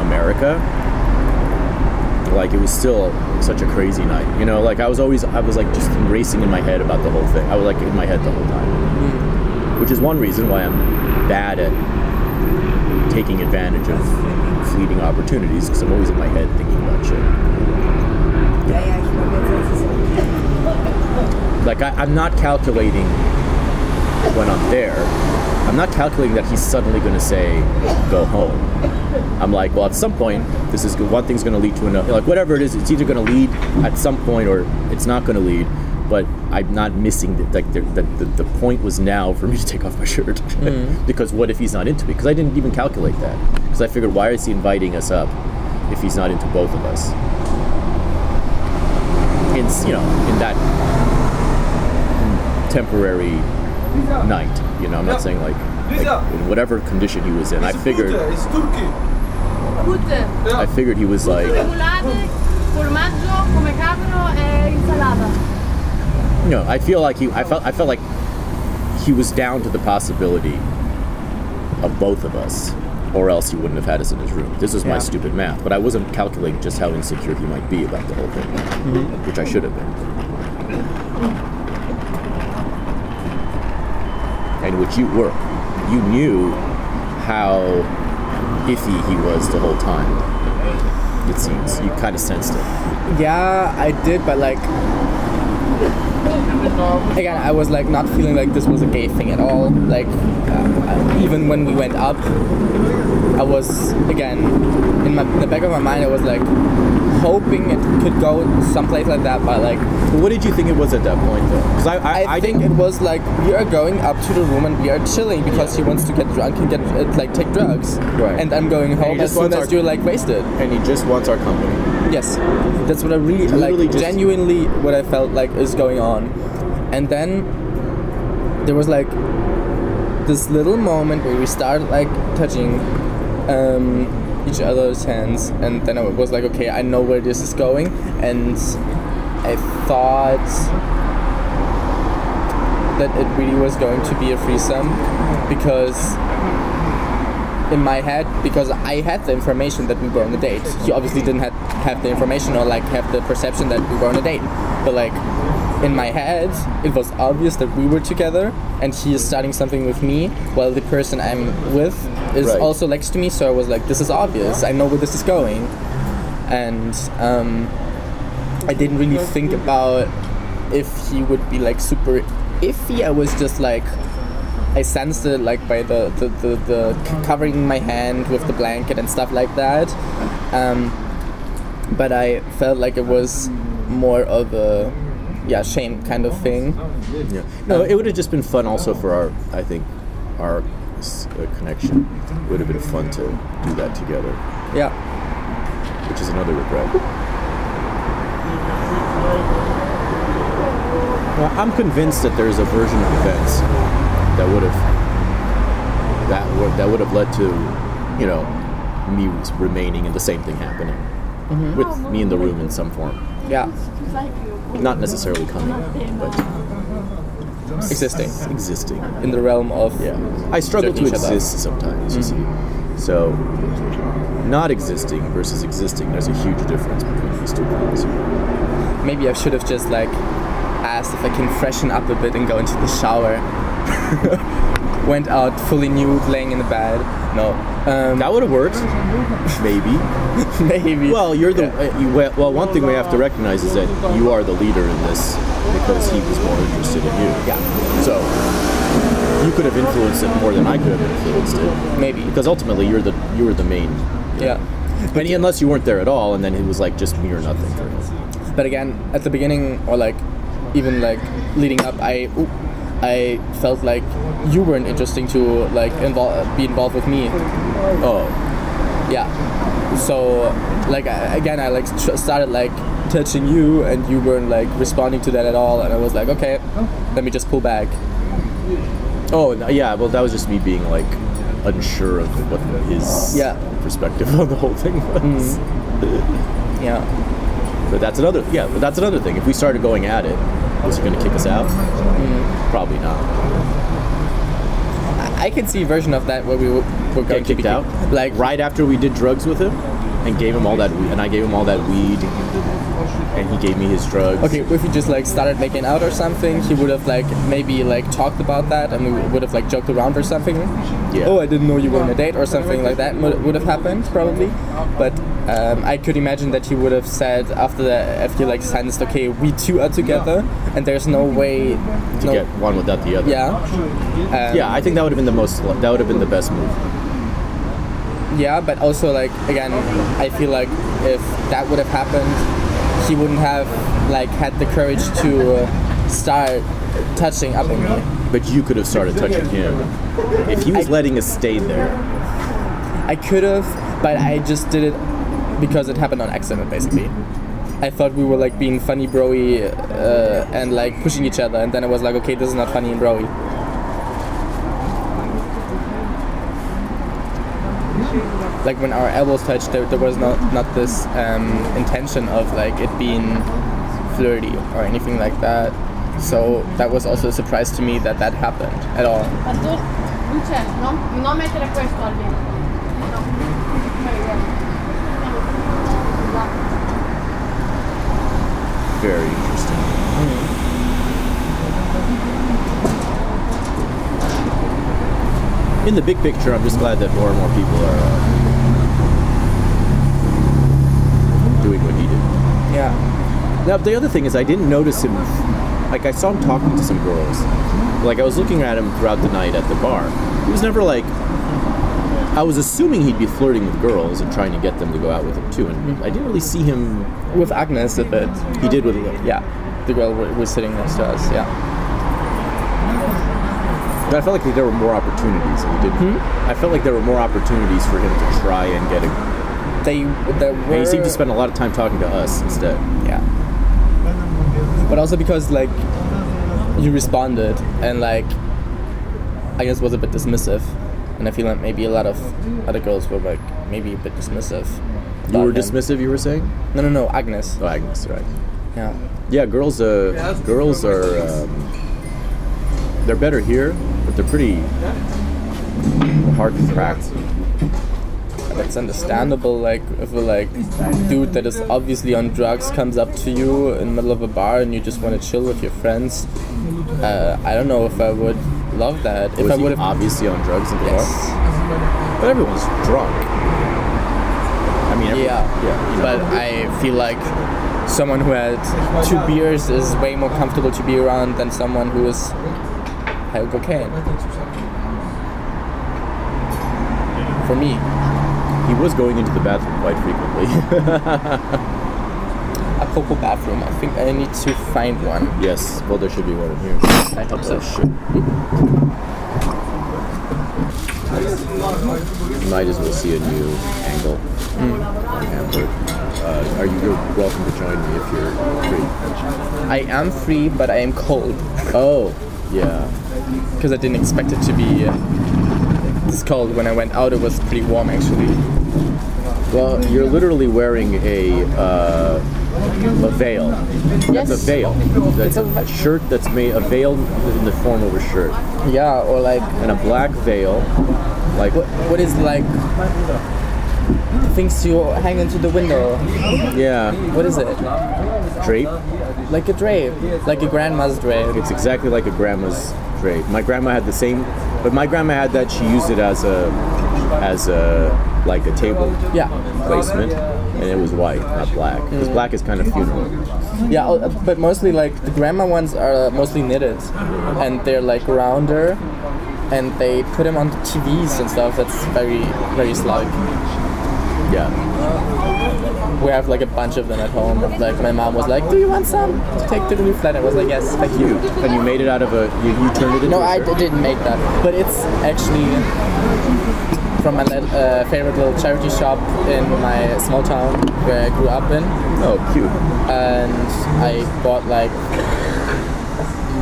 America. Like it was still such a crazy night, you know. Like I was always, I was like just racing in my head about the whole thing. I was like in my head the whole time, mm. which is one reason why I'm bad at taking advantage of fleeting opportunities because I'm always in my head thinking about shit. Like I, I'm not calculating when I'm there. I'm not calculating that he's suddenly going to say, "Go home." I'm like, well, at some point, this is one thing's going to lead to another. Like whatever it is, it's either going to lead at some point or it's not going to lead. But I'm not missing the like the, the, the, the point was now for me to take off my shirt Mm. because what if he's not into me? Because I didn't even calculate that. Because I figured, why is he inviting us up if he's not into both of us? In you know in that temporary night. You know, I'm not saying like, like in whatever condition he was in. I figured Tutte. I figured he was like you know, I feel like he I felt I felt like he was down to the possibility of both of us. Or else he wouldn't have had us in his room. This was my stupid math, but I wasn't calculating just how insecure he might be about the whole thing, mm-hmm. which I should have been. And which you were. You knew how iffy he was the whole time. It seems you kind of sensed it. Yeah, I did, but like again, I was like not feeling like this was a gay thing at all. Like uh, even when we went up, I was again in my in the back of my mind. I was like hoping it could go someplace like that, but like What did you think it was at that point, though? Because I, I, I, think it was like we are going up to the room and we are chilling because he wants to get drunk and get uh, like take drugs. Right. And I'm going home as soon as you're like wasted. and he just wants our company. Yes, that's what I really Literally like. just- genuinely, what I felt like is going on, and then there was like this little moment where we started like touching um, each other's hands, and then I was like, okay, I know where this is going, and I thought that it really was going to be a threesome because in my head because I had the information that we were on a date. He obviously didn't have, have the information or like have the perception that we were on a date. But like in my head, it was obvious that we were together and he is starting something with me while the person I'm with is Right. also next to me. So I was like, this is obvious. I know where this is going. And um, I didn't really think about if he would be like super iffy. I was just like, I sensed it like by the, the, the, the c- covering my hand with the blanket and stuff like that. Um, but I felt like it was more of a yeah shame kind of thing. Yeah. No, it would have just been fun also for our, I think, our uh, connection. It would have been fun to do that together, Yeah. which is another regret. Well, I'm convinced that there's a version of events that would have that would that would have led to, you know, me remaining and the same thing happening with me in the room in some form. Yeah. Not necessarily coming, but Existing existing. in the realm of Yeah. I struggle to Jerking each other. exist sometimes, you mm-hmm. see. So, not existing versus existing, there's a huge difference between these two things. maybe I should have just like asked if I can freshen up a bit and go into the shower. Went out fully nude, laying in the bed. No. Um, That would have worked. Maybe. maybe. Well, you're the. Yeah. uh, you, well, well, one thing we have to recognize is that you are the leader in this because he was more interested in you. Yeah. So, you could have influenced it more than I could have influenced it. Maybe. Because ultimately, you're the you were the main. Yeah. But unless you weren't there at all, and then it was like just me or nothing for him. But again, at the beginning, or like even like leading up, I oop, I felt like you weren't interesting to like involve be involved with me. Oh, Yeah. So like I, again, I like tr- started like touching you, and you weren't like responding to that at all, and I was like, okay, let me just pull back. Oh no, yeah, well that was just me being like unsure of what his Yeah. Mm. perspective on the whole thing was. Yeah. But that's another yeah, but that's another thing. If we started going at it, was he gonna kick us out? Mm. Probably not. I, can see a version of that where we were, going Get to be kicked out? Like Right after we did drugs with him and gave him all that weed and I gave him all that weed and he gave me his drugs. Okay, if we just like started making out or something, he would have like maybe like talked about that, and we would have like joked around or something. Yeah. Oh, I didn't know you were on a date or something like that would have happened probably. But um, I could imagine that he would have said after that, if you like sensed, okay, we two are together, and there's no way to no, get one without the other. yeah, um, Yeah, I think that would have been the most that would have been the best move. yeah. But also like again, I feel like if that would have happened, he wouldn't have like had the courage to uh, start touching up on me. But you could have started touching him. If he was I- letting us stay there. I could have, but I just did it because it happened on accident, basically. I thought we were like being funny, broy, uh, and like pushing each other, and then I was like, okay, this is not funny and broy. Like when our elbows touched, there, there was not not this um, intention of like it being flirty or anything like that. So that was also a surprise to me that that happened at all. Pastor, Luce, non, non mettere questo al vento. No. Very interesting. In the big picture, I'm just glad that more and more people are uh, doing what he did. Yeah. Now, the other thing is, I didn't notice him. Like, I saw him talking to some girls. Like, I was looking at him throughout the night at the bar. He was never like. I was assuming he'd be flirting with girls and trying to get them to go out with him too, and I didn't really see him. With Agnes a bit. He did with. Yeah, the girl was sitting next to us. Yeah, But I felt like there were more opportunities, and he didn't. Hmm? I felt like there were more opportunities for him to try and get a. they there were. And he seemed to spend a lot of time talking to us instead. Yeah, but also because like you responded and like I guess was a bit dismissive, and I feel like maybe a lot of other girls were like maybe a bit dismissive. You were him. dismissive. You were saying? No, no, no, Agnes. Oh, Agnes, right? Yeah. Yeah, girls. Uh, girls are. Um, they're better here, but they're pretty hard to crack. That's understandable. Like if a like dude that is obviously on drugs comes up to you in the middle of a bar and you just want to chill with your friends, uh, I don't know if I would love that. If I would have, obviously on drugs in the yes, bar? But everyone's drunk. I mean, every- yeah, yeah. But I feel like someone who had two beers is way more comfortable to be around than someone who is high cocaine. For me, was going into the bathroom quite frequently. a popo bathroom. I think I need to find one. yes, well, there should be one in here. I hope so. You might as well see a new angle Hamburg. Uh, are you you're welcome to join me if you're free? I am free, but I am cold Oh, yeah. because I didn't expect it to be uh, this cold. When I went out, it was pretty warm actually. Well, you're literally wearing a uh, a veil. That's a veil. That's a shirt that's made a veil in the form of a shirt, Yeah, or like and a black veil, like what, what is like things you hang into the window? yeah, What is it? drape. Like a drape, like a grandma's drape. It's exactly like a grandma's drape. My grandma had the same, but my grandma had that. She used it as a as a like a table Yeah, placement, and it was white, not black. Because black is kind of funeral. yeah, uh, but mostly like the grandma ones are mostly knitted, and they're like rounder, and they put them on the TVs and stuff. That's very very Slavic. Yeah. We have like a bunch of them at home. Like my mom was like, "Do you want some to take to the new flat?" I was like, "Yes, thank you." And you made it out of a you, you turned it into No, I d- didn't make that, but it's actually from my uh, favorite little charity shop in my small town where I grew up in, Oh, cute. and I bought like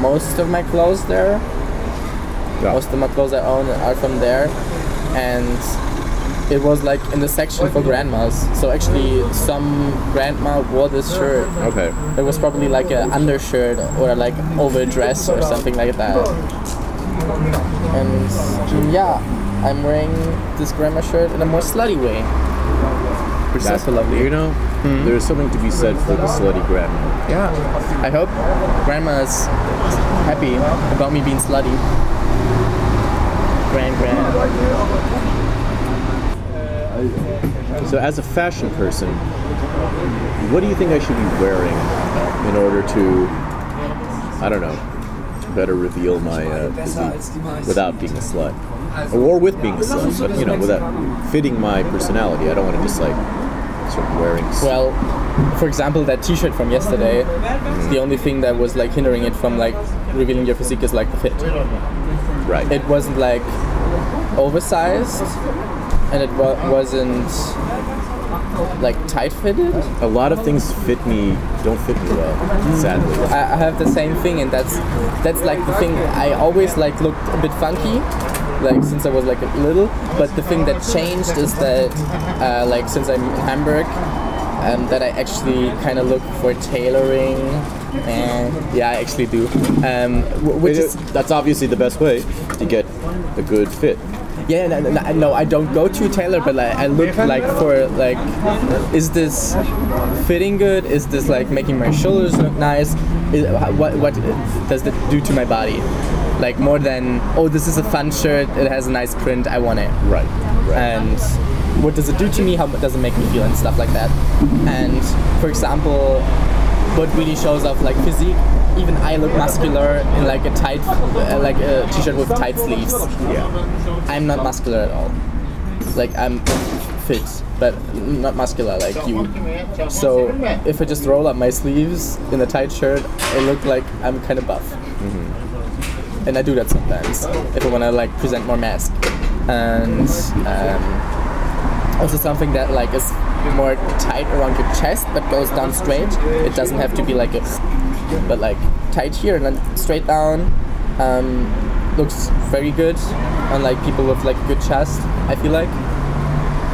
most of my clothes there. Yeah. Most of my clothes I own are from there, and it was like in the section for grandmas. So actually, some grandma wore this shirt. Okay. It was probably like an undershirt or like overdress or something like that. And yeah, I'm wearing this grandma shirt in a more slutty way. Which That's lovely. You know, hmm? there's something to be said for the slutty grandma. Yeah. I hope grandma's happy about me being slutty. Grand grand. So, as a fashion person, what do you think I should be wearing in order to, I don't know, better reveal my uh, physique without being a slut, or with being a slut, but you know, without fitting my personality? I don't want to just like sort of wearing. Well, for example, that T-shirt from yesterday. The only thing that was like hindering it from like revealing your physique is like the fit. right. It wasn't like oversized, and it wa- wasn't like tight fitted. a lot of things fit me, don't fit me well, sadly. I, I have the same thing, and that's that's like the thing. I always like looked a bit funky, like since I was like little. But the thing that changed is that uh, like since I'm in Hamburg, um, that I actually kind of look for tailoring. And yeah, I actually do. Um, which is that's obviously the best way to get a good fit. Yeah, no, no, no, I don't go to tailor, but like I look like for like, is this fitting good? Is this like making my shoulders look nice? Is, what what does it do to my body? Like more than oh, this is a fun shirt. It has a nice print. I want it. Right. Right. And what does it do to me? How does it make me feel and stuff like that? And for example, what really shows off like physique. Even I look muscular in like a tight, uh, like a t-shirt with tight sleeves. yeah. I'm not muscular at all. Like I'm fit, but not muscular like you. So if I just roll up my sleeves in a tight shirt, I look like I'm kind of buff. And I do that sometimes if I want to like present more mass. And um, also something that like is more tight around your chest but goes down straight. It doesn't have to be like a, but like tight here and then straight down. Um, looks very good on like people with like good chest. I feel like,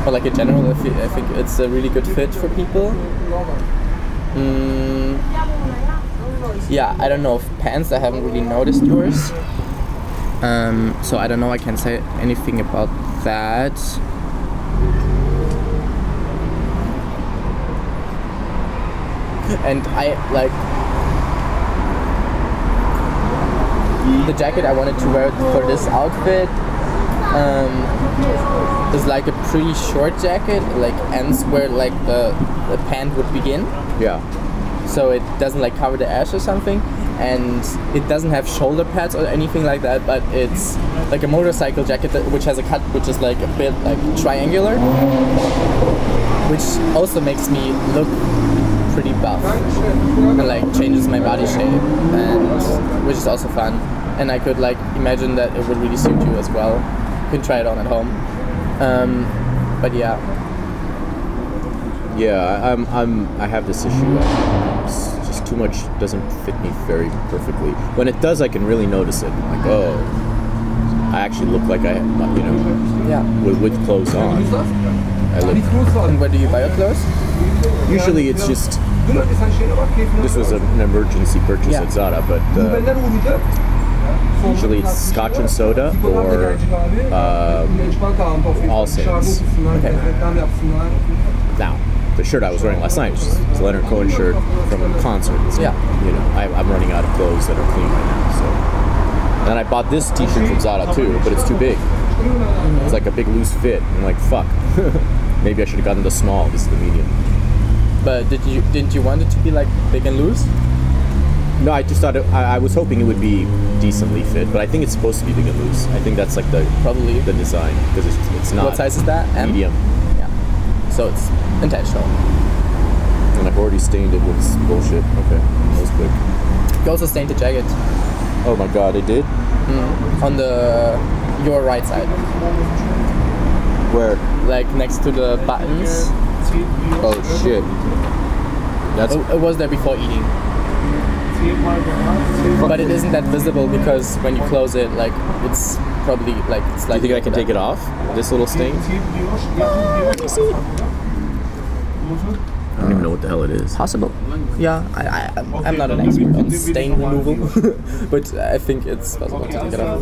or like in general, I, feel, I think it's a really good fit for people. Mm, yeah, I don't know if pants. I haven't really noticed yours. Um, so I don't know. I can't say anything about that. And I like the jacket I wanted to wear for this outfit. Um, is like a pretty short jacket. Like ends where like the the pant would begin Yeah. so it doesn't like cover the ass or something and it doesn't have shoulder pads or anything like that but it's like a motorcycle jacket that, which has a cut which is like a bit like triangular which also makes me look pretty buff and like changes my body shape and which is also fun and i could like imagine that it would really suit you as well you can try it on at home um, but yeah Yeah, I'm, I'm, I have this issue. It's just too much doesn't fit me very perfectly. When it does, I can really notice it. Like, oh, I actually look like I, you know, yeah with, with clothes on. I and where do you buy your clothes Usually, it's just. This was an emergency purchase Yeah. at Zara, but uh, usually it's Scotch and soda or um, All okay Now, the shirt I was wearing last night was a Leonard Cohen shirt from a concert. So, Yeah. You know, I, I'm running out of clothes that are clean right now. So, and then I bought this T-shirt from Zara too, but it's too big. It's like a big loose fit. I'm like, fuck. Maybe I should have gotten the small. This is the medium. But did you didn't you want it to be like big and loose? No, I just thought it, I, I was hoping it would be decently fit, but I think it's supposed to be big and loose. I think that's like the Probably. the design because it's, it's not What size is that? M? medium, Yeah. So it's intentional. and I've already stained it with bullshit. Okay, that was quick. You also stained the jacket Oh my god, I did. Mm-hmm. on the your right side, Where? Like next to the buttons. Oh shit. That's It, it was there before eating, but it isn't that visible because when you close it, like it's probably like it's Do like. you think I can take it off? This little stain? I don't even know what the hell it is. Possible. Yeah, I, I I'm- I'm not an expert on stain removal, but I think it's possible to take it off.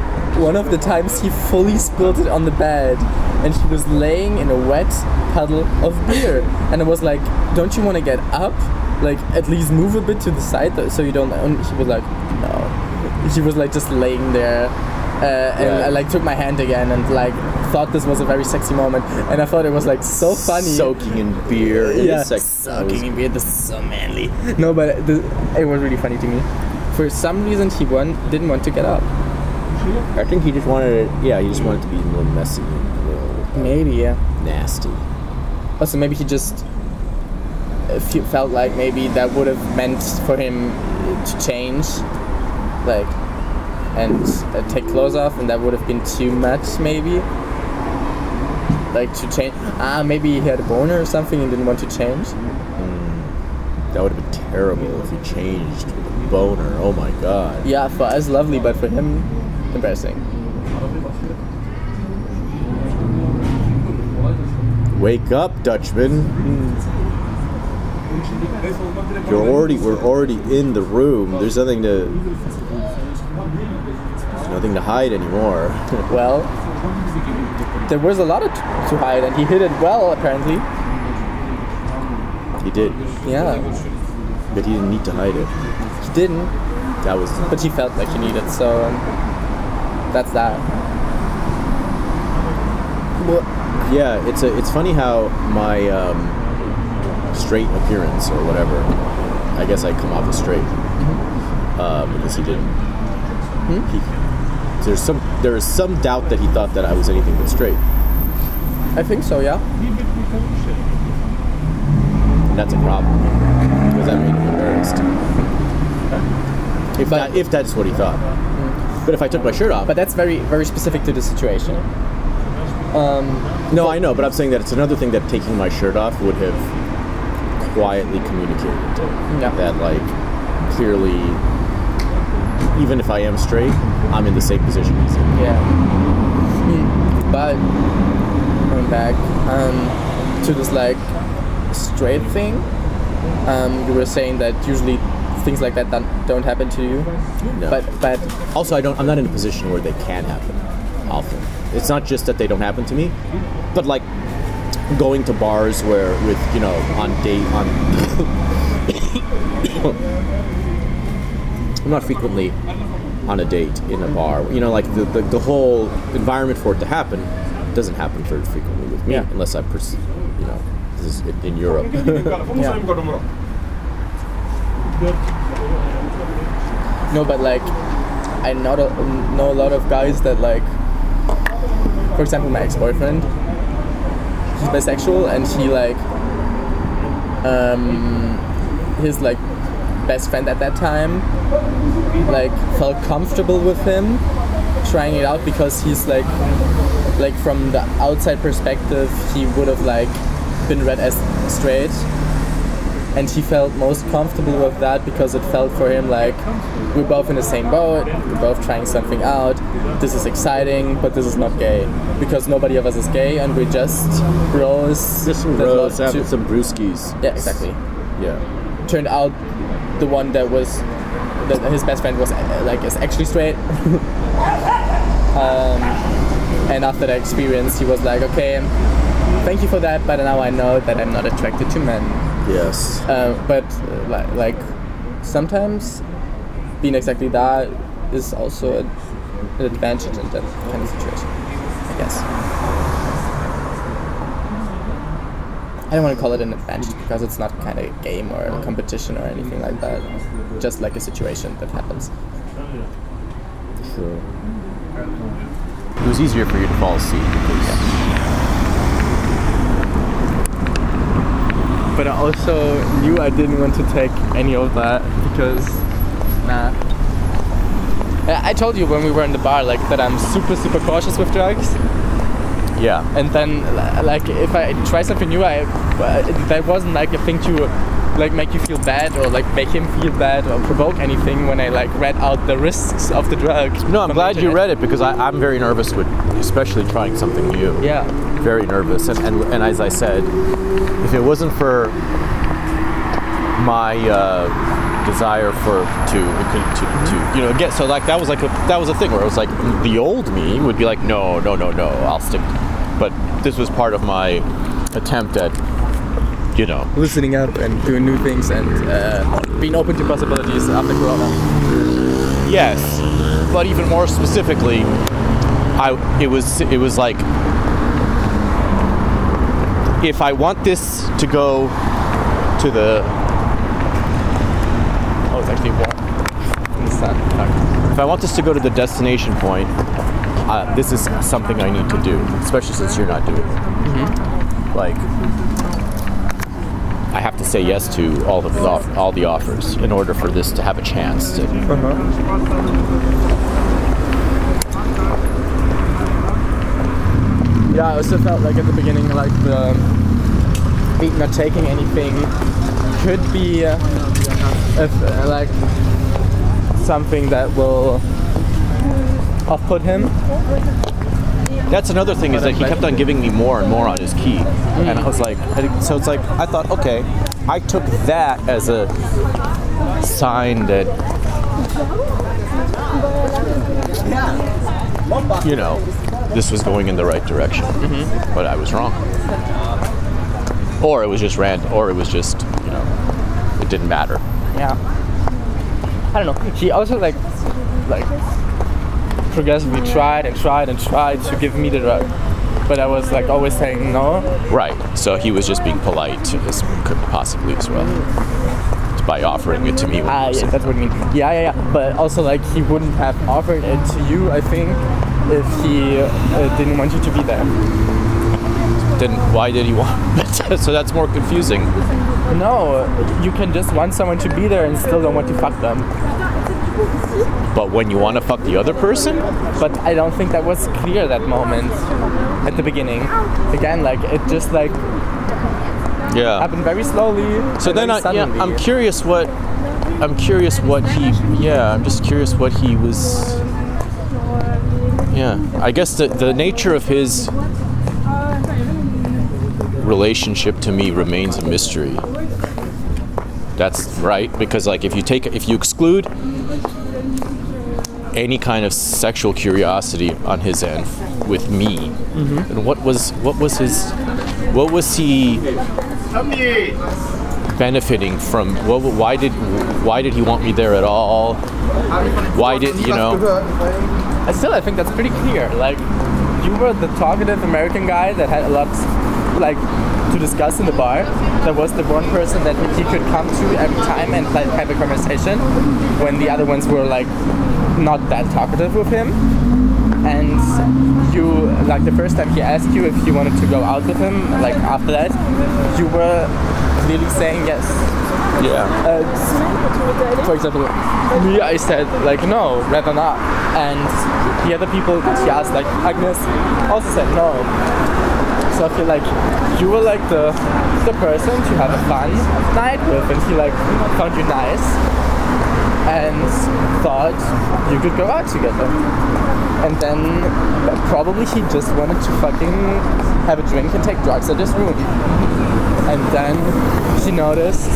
one of the times he fully spilled it on the bed and he was laying in a wet puddle of beer and I was like don't you want to get up like at least move a bit to the side so you don't and he was like no he was like just laying there uh, and Yeah. I like took my hand again and like thought this was a very sexy moment and I thought it was like so funny Soaking in beer. It yeah, sucking in beer. This is so manly. No, but the, it was really funny to me. For some reason, he won, didn't want to get up. I think he just wanted it. Yeah, he just wanted it to be a little messy, and a little Maybe, yeah. nasty. Also, maybe he just uh, fe- felt like maybe that would have meant for him to change, like, and uh, take clothes off, and that would have been too much, maybe. Like to change. Ah, maybe he had a boner or something and didn't want to change. That would have been terrible if he changed with a boner. Oh my god. Yeah, for us, lovely, but for him, embarrassing. Wake up, Dutchman. You're already. We're already in the room. There's nothing to. There's nothing to hide anymore. Well, there was a lot of t- to hide, and he hid it well, apparently. he did, Yeah, but he didn't need to hide it. he didn't, That was. but he felt like he needed, so um, that's that. Well, Yeah, it's a. It's funny how my um, straight appearance or whatever. I guess I come off as straight uh, because he didn't. He, there's some. There is some doubt that he thought that I was anything but straight, I think so, yeah. and that's a problem because that made him embarrassed. If that, if that's what he thought. But if I took my shirt off, But that's very very specific to the situation. Um, no, I know. But I'm saying that it's another thing that taking my shirt off would have quietly communicated to Yeah. that, like, clearly, even if I am straight, I'm in the same position he's in. Yeah. Hmm. But going back um, to this like straight thing, um, you were saying that usually things like that don't, don't happen to you. No. But but Also, I don't. I'm not in a position where they can happen. Often, it's not just that they don't happen to me, but like going to bars where, with you know, on date on. I'm not frequently on a date in a bar. You know, like the, the, the whole environment for it to happen doesn't happen very frequently with me, Yeah. unless I, pers- you know, this is in, in Europe. No, but like I know a, know a lot of guys that like, for example, my ex-boyfriend. He's bisexual and he like, um, his like best friend at that time, like felt comfortable with him trying it out because he's like, like from the outside perspective, he would have like been read as straight and he felt most comfortable with that because it felt for him like we're both in the same boat, we're both trying something out. This is exciting, but this is not gay because nobody of us is gay, and we're just bros. Just bros having to- some brewskis. Yeah, exactly. Yeah. Turned out the one that was that his best friend was uh, like is actually straight. um, and after that experience, he was like, okay, thank you for that, but now I know that I'm not attracted to men. Yes. Uh, but uh, like sometimes being exactly that is also a, an advantage in that kind of situation, I guess. I don't want to call it an advantage because it's not kind of a game or a competition or anything like that. Just like a situation that happens. Sure. It was easier for you to fall asleep because But I also knew I didn't want to take any of that because, nah. I told you when we were in the bar, like that I'm super super cautious with drugs. yeah. and then like if I try something new, I uh, that wasn't like a thing to like make you feel bad or like make him feel bad or provoke anything when I like read out the risks of the drug. No, I'm glad you read it because I, I'm very nervous with, especially trying something new. Yeah, Very nervous, and, and and as I said, if it wasn't for my uh, desire for to, to to you know get so like that was like a that was a thing where it was like the old me would be like no no no no I'll stick, but this was part of my attempt at you know. Loosening up and doing new things and uh, being open to possibilities after Corona. Yes, but even more specifically, I it was it was like if I want this to go to the Oh, it's actually warm in the sun. If I want this to go to the destination point, uh, this is something I need to do, especially since you're not doing it. Like. I have to say yes to all of the off- all the offers in order for this to have a chance to Yeah, I also felt like at the beginning, like the not taking anything could be uh, if, uh, like something that will off-put him. That's another thing is that he kept on giving me more and more on his key, and I was like, so it's like I thought, okay, I took that as a sign that you know this was going in the right direction, mm-hmm. but I was wrong, or it was just random, or it was just you know it didn't matter. Yeah. I don't know. He also like like progressively mm-hmm. tried and tried and tried to give me the drug, but I was like always saying no. Right. So he was just being polite, as could possibly as well, mm-hmm. by offering it to me. Ah, he yeah, that's what I mean. Yeah, yeah, yeah. But also like he wouldn't have offered it to you, I think, if he uh, didn't want you to be there. then why did he want? so that's more confusing. No, you can just want someone to be there and still don't want to fuck them. But when you want to fuck the other person, But I don't think that was clear that moment at the beginning. Again, like it just like yeah. happened very slowly. So then I, yeah. I'm curious what I'm curious what he yeah I'm just curious what he was yeah. I guess the the nature of his relationship to me remains a mystery. That's right because like if you take if you exclude any kind of sexual curiosity on his end with me, mm-hmm. and what was what was his what was he benefiting from? What why did why did he want me there at all? Why did you know I still, I think that's pretty clear. Like, you were the talkative American guy that had a lot, like, to discuss in the bar. That was the one person that he could come to every time and like have a conversation, when the other ones were like not that talkative with him. And you, like, the first time he asked you if you wanted to go out with him, like after that, you were clearly saying yes. yeah Uh, for example, me, I said like no, rather not, and the other people that she asked, like Agnes, also said no. So I feel like you were like the the person to have a fun night with, and he like found you nice and thought you could go out together. And then probably he just wanted to fucking have a drink and take drugs at his room. And then she noticed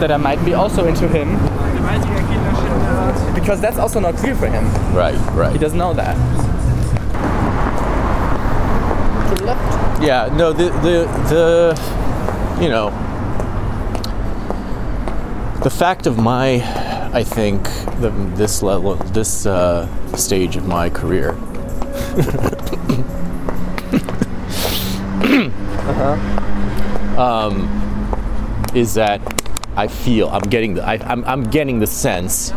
that I might be also into him. Because that's also not clear for him. right right. He doesn't know that. To the left. yeah no the the the you know the fact of my I think the, this level this uh, stage of my career uh um, is that I feel I'm getting the I, I'm, I'm getting the sense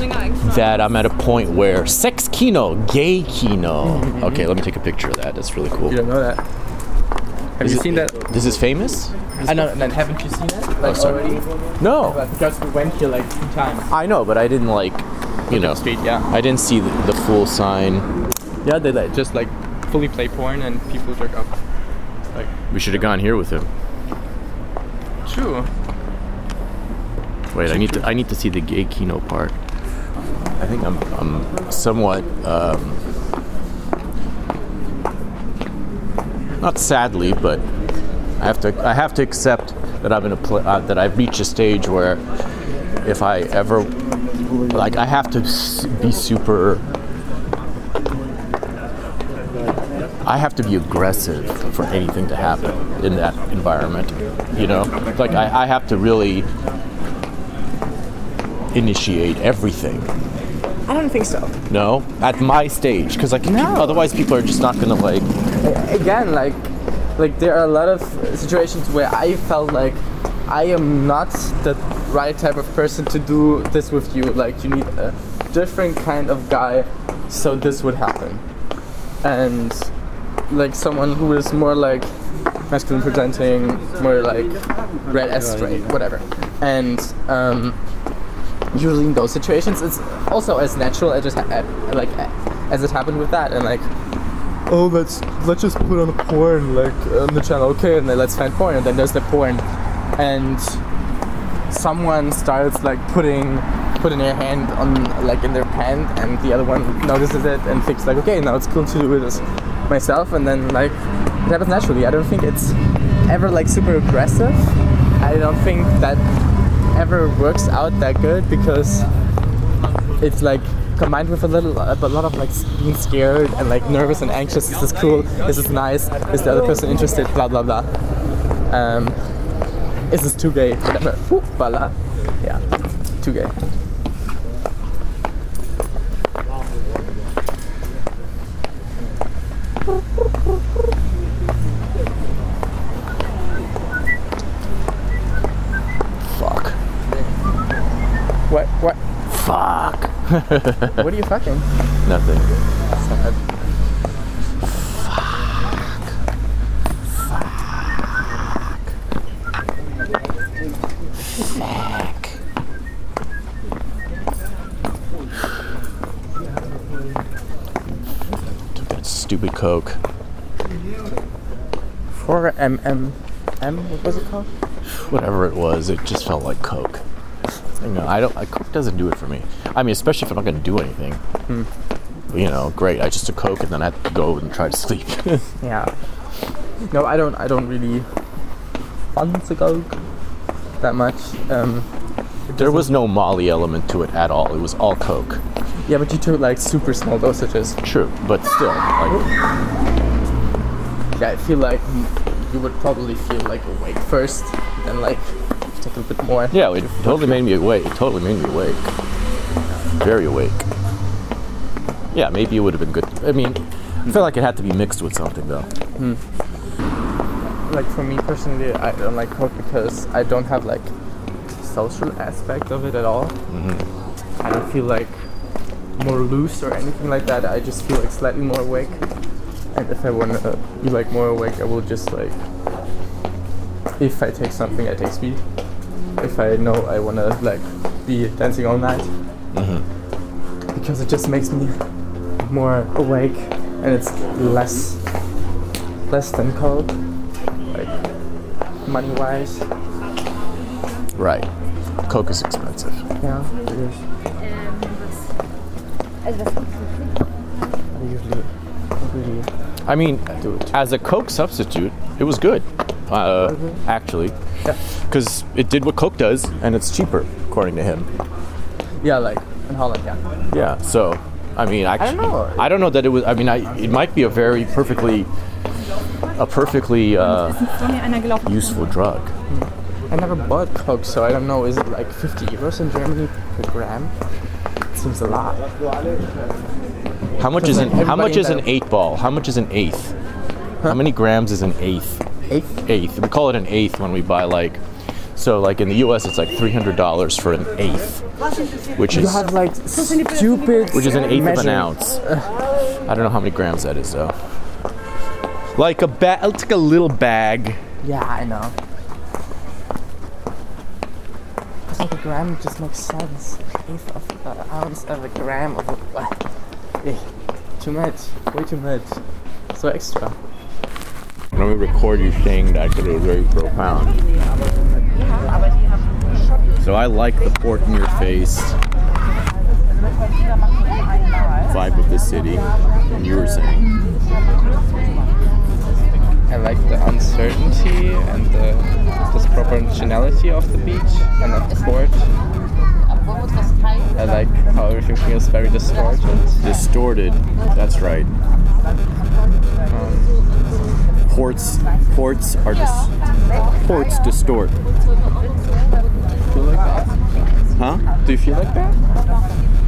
that I'm at a point where sex kino, gay kino. Mm-hmm. Okay, let me take a picture of that. That's really cool. You don't know that. Have Is you it- seen that? This is famous? I know, and then haven't you seen it? Oh, like sorry. already? No, Because we went here like two times. I know, but I didn't like, you know, Street, yeah. I didn't see the, the full sign. Yeah, they like just like fully play porn and people jerk off. Like We should have gone here with him. true. Wait, I need to I need to see the gay kino part. I think I'm I'm somewhat um, not sadly, but I have to I have to accept that I'm in a pl- uh, that I've reached a stage where if I ever like I have to be super I have to be aggressive for anything to happen in that environment. You know, like I, I have to really initiate everything. I don't think so. No, at my stage, because like No. otherwise people are just not gonna like. Again, like like there are a lot of situations where I felt like I am not the right type of person to do this with you. Like you need a different kind of guy, so this would happen. And like someone who is more like masculine presenting, more like read as straight, whatever. And um, usually in those situations, it's also as natural as just ha- like uh, as it happened with that, and like oh let's let's just put on porn like on the channel. Okay and then let's find porn and then there's the porn. And someone starts like putting putting their hand on like in their pant and the other one notices it and thinks like okay now it's cool to do this myself. And then like it happens naturally. I don't think it's ever like super aggressive. I don't think that ever works out that good because it's like combined with a little a lot of like being scared and like nervous and anxious. Is this cool is this nice. Is the other person interested? Blah blah blah. Um is this too gay. Whatever Whoop, voila. Yeah too gay what are you fucking? Nothing. Sad. Fuck. Fuck. Took that stupid Coke. Four m M? What was it called? Whatever it was, it just felt like Coke. You know, I don't. Coke doesn't do it for me. I mean, especially if I'm not going to do anything. You know, great. I just took Coke and then I had to go and try to sleep. Yeah. No, I don't. I don't really want to go that much. Um, there was no Molly element to it at all. It was all Coke. yeah, but you took like super small dosages. True, but still, like, Yeah, I feel like you would probably feel like awake first, then like take a bit more. yeah, it totally made me awake. It totally made me awake. Very awake. Yeah, maybe it would have been good. I mean, I feel like it had to be mixed with something though. Hmm. Like for me personally, I don't like Coke because I don't have like social aspect of it at all. Mm-hmm. I don't feel like more loose or anything like that. I just feel like slightly more awake. And if I want to uh, be like more awake, I will just like. If I take something, I take speed. If I know I want to like be dancing all night, because it just makes me more awake and it's less less than Coke, like money wise. Right. Coke is expensive. Yeah, it is. I usually don't really I mean, do it. as a Coke substitute, it was good. Uh, actually, Yeah. because it did what Coke does, and it's cheaper, according to him. Yeah, like in Holland, yeah. Yeah. So, I mean, actually, don't know. I don't know that it was. I mean, I, it might be a very perfectly, a perfectly uh, useful drug. I never bought Coke, so I don't know. Is it like 50 euros in Germany per gram? It seems a lot. How much is an How much is an eight ball? How much is an eighth? How many grams is an eighth? Eighth? Eighth. We call it an eighth when we buy like. So like in the U.S. it's like three hundred dollars for an eighth, which You is have like stupid. which is an eighth of an ounce. I don't know how many grams that is though. Like a bag, it's like a little bag. Yeah, I know. It's like a gram just makes sense. Eighth of an ounce of a gram of a. Eh, too much. Way too much. So extra. Let me record you saying that because it was very profound. So I like the port in your face vibe of the city, and you were saying. I like the uncertainty and the disproportionality of the beach and of the port. I like how everything feels very distorted. Distorted, that's right. Um, ports, ports are dis- ports distort. Feel like that? Huh? Do you feel like that?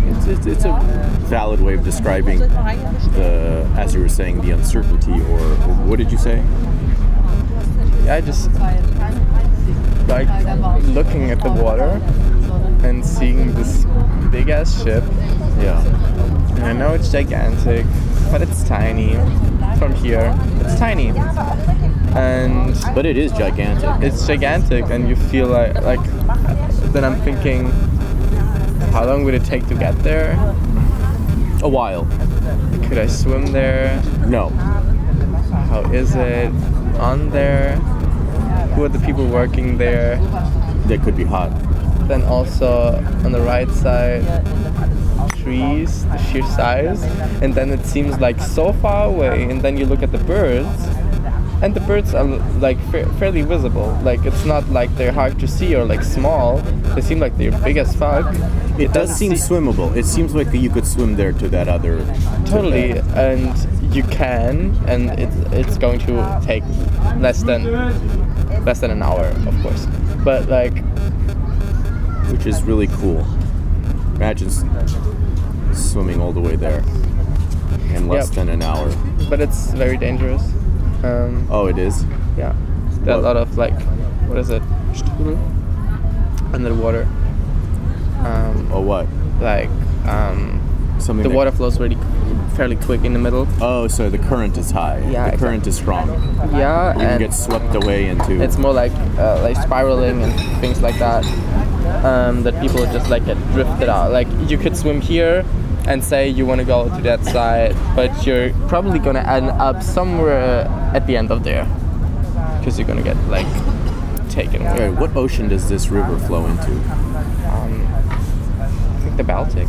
It's, it's, it's a valid way of describing the, as you were saying, the uncertainty, or, or what did you say? Yeah, I just like looking at the water and seeing this big ass ship. Yeah. And I know it's gigantic, but it's tiny. From here, it's tiny. And But it is gigantic. it's gigantic and you feel like like then I'm thinking how long would it take to get there? A while. Could I swim there? No. How is it on there? Who are the people working there? They could be hot. Then also on the right side trees, the sheer size, and then it seems like so far away and then you look at the birds and the birds are like fa- fairly visible. Like it's not like they're hard to see or like small. They seem like they're big as fuck. It does doesn't seem se- swimmable. It seems like you could swim there to that other. to Totally, that- and you can, and it's it's going to take less than less than an hour, of course. But like, which is really cool. Imagine swimming all the way there in less Yep. than an hour. but it's very dangerous. Um, Oh, it is. yeah, there are a lot of like, what is it, Strudel under the water. Um, Oh, what? like um, Something. the water flows really fairly quick in the middle. Oh, so the current is high. Yeah, the current is strong. Yeah, You can and get swept away into. it's more like uh, like spiraling and things like that. Um, that people just like get drifted out. Like you could swim here, and say you want to go to that side, but you're probably gonna end up somewhere at the end of there because you're gonna get like taken away. Alright, what ocean does this river flow into? Um, I think the Baltic.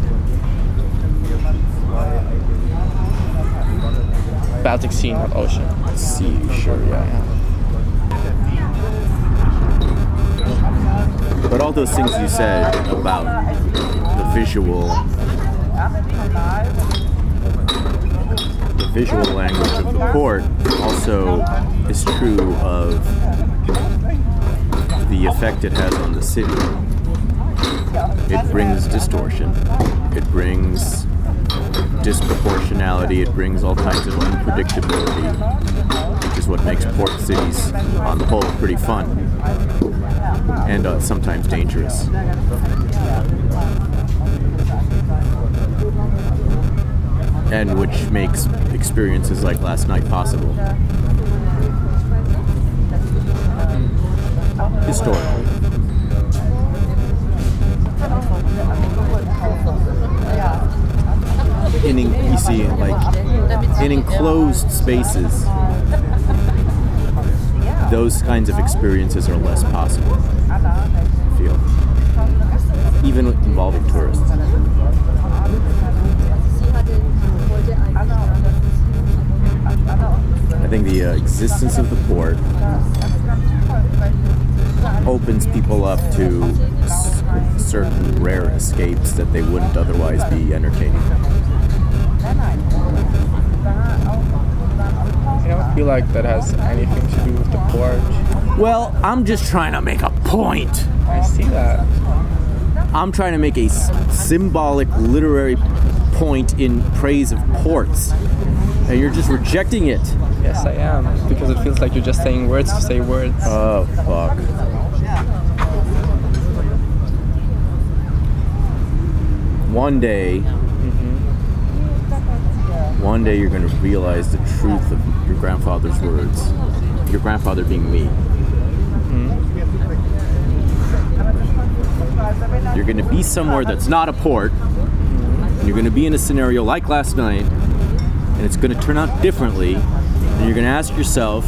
Baltic Sea, not ocean. Sea, sure, yeah. But all those things you said about the visual, the visual language of the port also is true of the effect it has on the city. It brings distortion. It brings disproportionality. It brings all kinds of unpredictability, which is what makes port cities, on the whole, pretty fun and uh, sometimes dangerous. And which makes experiences like last night possible. Historically. In, you see, like in enclosed spaces, those kinds of experiences are less possible. I feel, even involving tourists. Think the uh, existence of the port opens people up to s- certain rare escapes that they wouldn't otherwise be entertaining. I don't feel like that has anything to do with the port. Well, I'm just trying to make a point. I see that. I'm trying to make a s- symbolic literary point in praise of ports. And you're just rejecting it. Yes, I am. Because it feels like you're just saying words to say words. Oh, fuck. One day, mm-hmm. one day you're going to realize the truth of your grandfather's words. Your grandfather being me. Mm-hmm. You're going to be somewhere that's not a port. And you're going to be in a scenario like last night, and it's going to turn out differently. And you're going to ask yourself,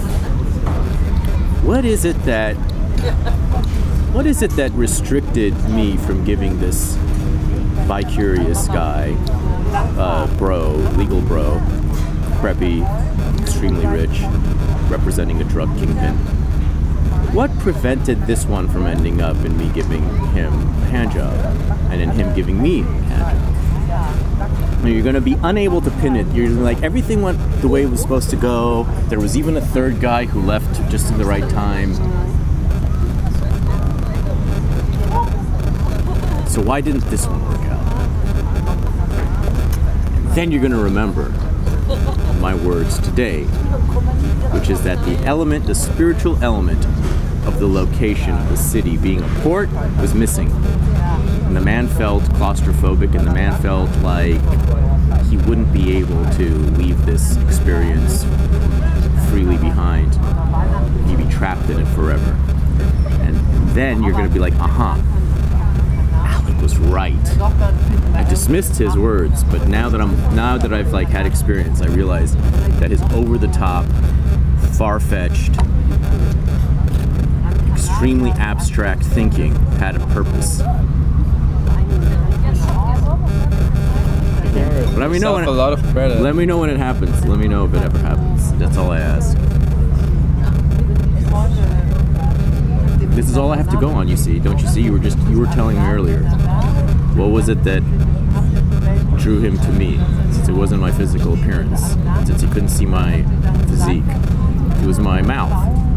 what is it that what is it that restricted me from giving this bi-curious guy uh, bro legal bro preppy extremely rich representing a drug kingpin what prevented this one from ending up in me giving him a hand job and in him giving me a hand job and you're going to be unable to pin it. You're like everything went the way it was supposed to go. There was even a third guy who left just in the right time. So why didn't this one work out? Then you're going to remember my words today, which is that the element, the spiritual element of the location of the city being a port was missing. And the man felt claustrophobic, and the man felt like he wouldn't be able to leave this experience freely behind. He'd be trapped in it forever. And then you're going to be like, uh huh, Alec was right. I dismissed his words, but now that I'm now that I've like had experience, I realize that his over the top, far fetched, extremely abstract thinking had a purpose. Let me know when a lot of credit. let me know when it happens. Let me know if it ever happens. That's all I ask. This is all I have to go on. You see, don't you see? You were just you were telling me earlier. What was it that drew him to me? Since it wasn't my physical appearance, since he couldn't see my physique, it was my mouth.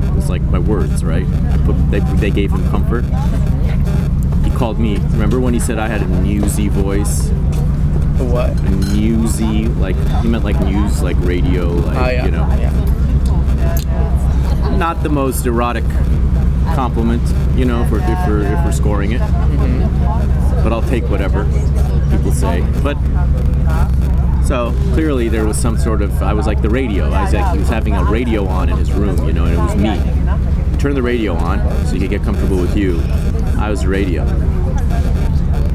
It was like my words, right? But they, they gave him comfort. He called me. Remember when he said I had a newsy voice? The what? a newsy, like he meant like news, like radio, like Oh yeah. you know, Yeah. not the most erotic compliment, you know, if we're if we're, if we're scoring it. Mm-hmm. But I'll take whatever people say. But so clearly there was some sort of I was like the radio. I was like he was having a radio on in his room, you know, and it was me. Turn the radio on so you could get comfortable with you. I was the radio.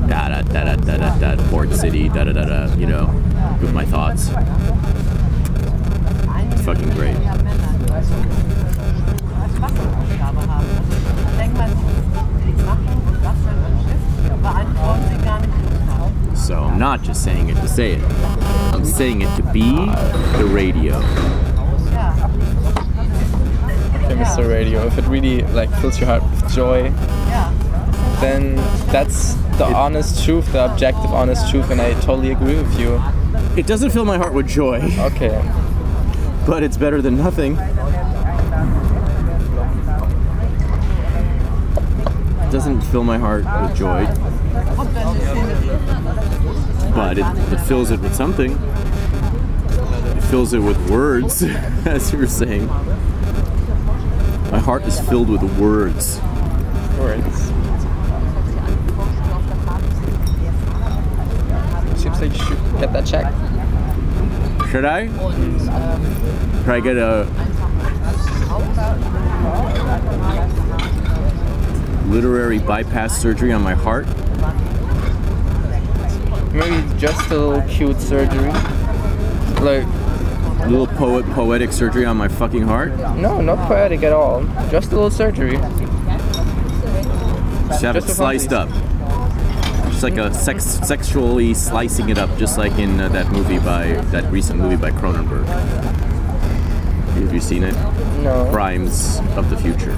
Da da da da da da da Port City, da da da da, you know, with my thoughts. It's fucking great. So I'm not just saying it to say it. I'm saying it to be the radio. Okay, Mr. Radio, if it really like fills your heart with joy, then that's the honest truth, the objective honest truth, and I totally agree with you. It doesn't fill my heart with joy, Okay. but it's better than nothing. It doesn't fill my heart with joy, but it, it fills it with something. It fills it with words, as you were saying. My heart is filled with words. Words. Like you should get that checked. Should I? Should I get a literary bypass surgery on my heart? Maybe just a little cute surgery. Like, A little poet poetic surgery on my fucking heart? no, not poetic at all. Just a little surgery. Just have it Just a sliced up. Just like a sex, sexually slicing it up, just like in uh, that movie by that recent movie by Cronenberg. Have you seen it? No. Crimes of the Future,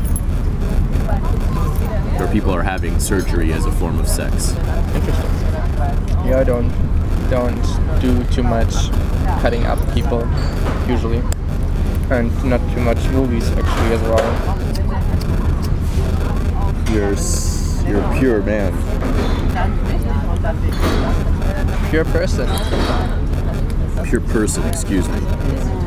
where people are having surgery as a form of sex. Interesting. Yeah, I don't don't do too much cutting up people usually, and not too much movies actually as well. You're you're a pure man. Pure person. Pure person, excuse me.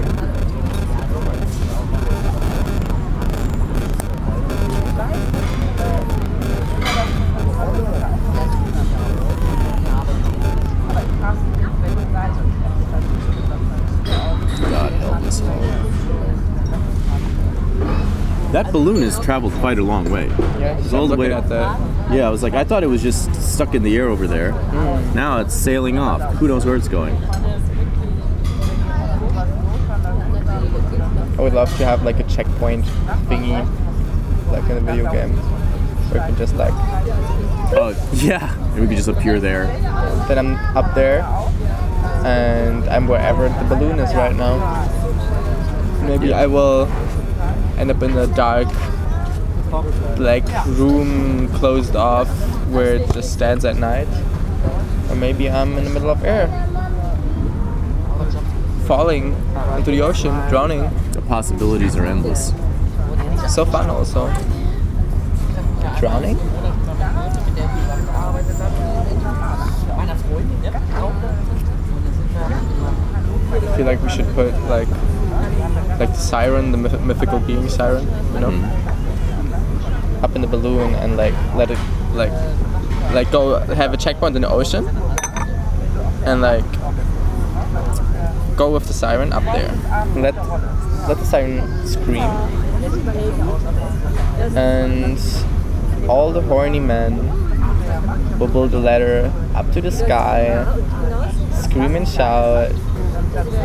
Balloon has traveled quite a long way. Yeah, It's all the way- at that. Yeah, I was like, I thought it was just stuck in the air over there. Mm. Now it's sailing off. Who knows where it's going? I would love to have like a checkpoint thingy, like in a video game, where you can just like, Oh, yeah. And we could just appear there. then I'm up there, and I'm wherever the balloon is right now. Maybe I will end up in a dark, like room closed off where it just stands at night, or maybe I'm in the middle of air, falling into the ocean, drowning. The possibilities are endless. So fun also. Drowning? I feel like we should put like like the siren, the myth- mythical being siren, you know, mm-hmm. up in the balloon and like let it like like go have a checkpoint in the ocean and like go with the siren up there. Let let the siren scream. And all the horny men will build a ladder up to the sky, scream and shout,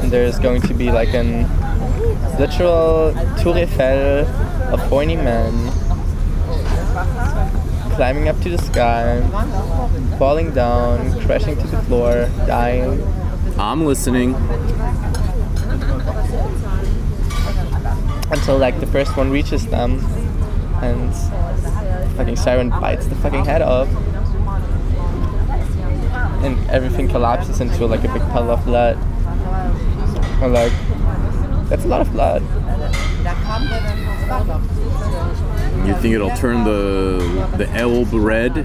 and there's going to be like an literal Tour Eiffel of horny men climbing up to the sky, falling down, crashing to the floor, dying. I'm listening. until like the first one reaches them and fucking siren bites the fucking head off and everything collapses into like a big puddle of blood and like that's a lot of blood You think it'll turn the the Elbe red?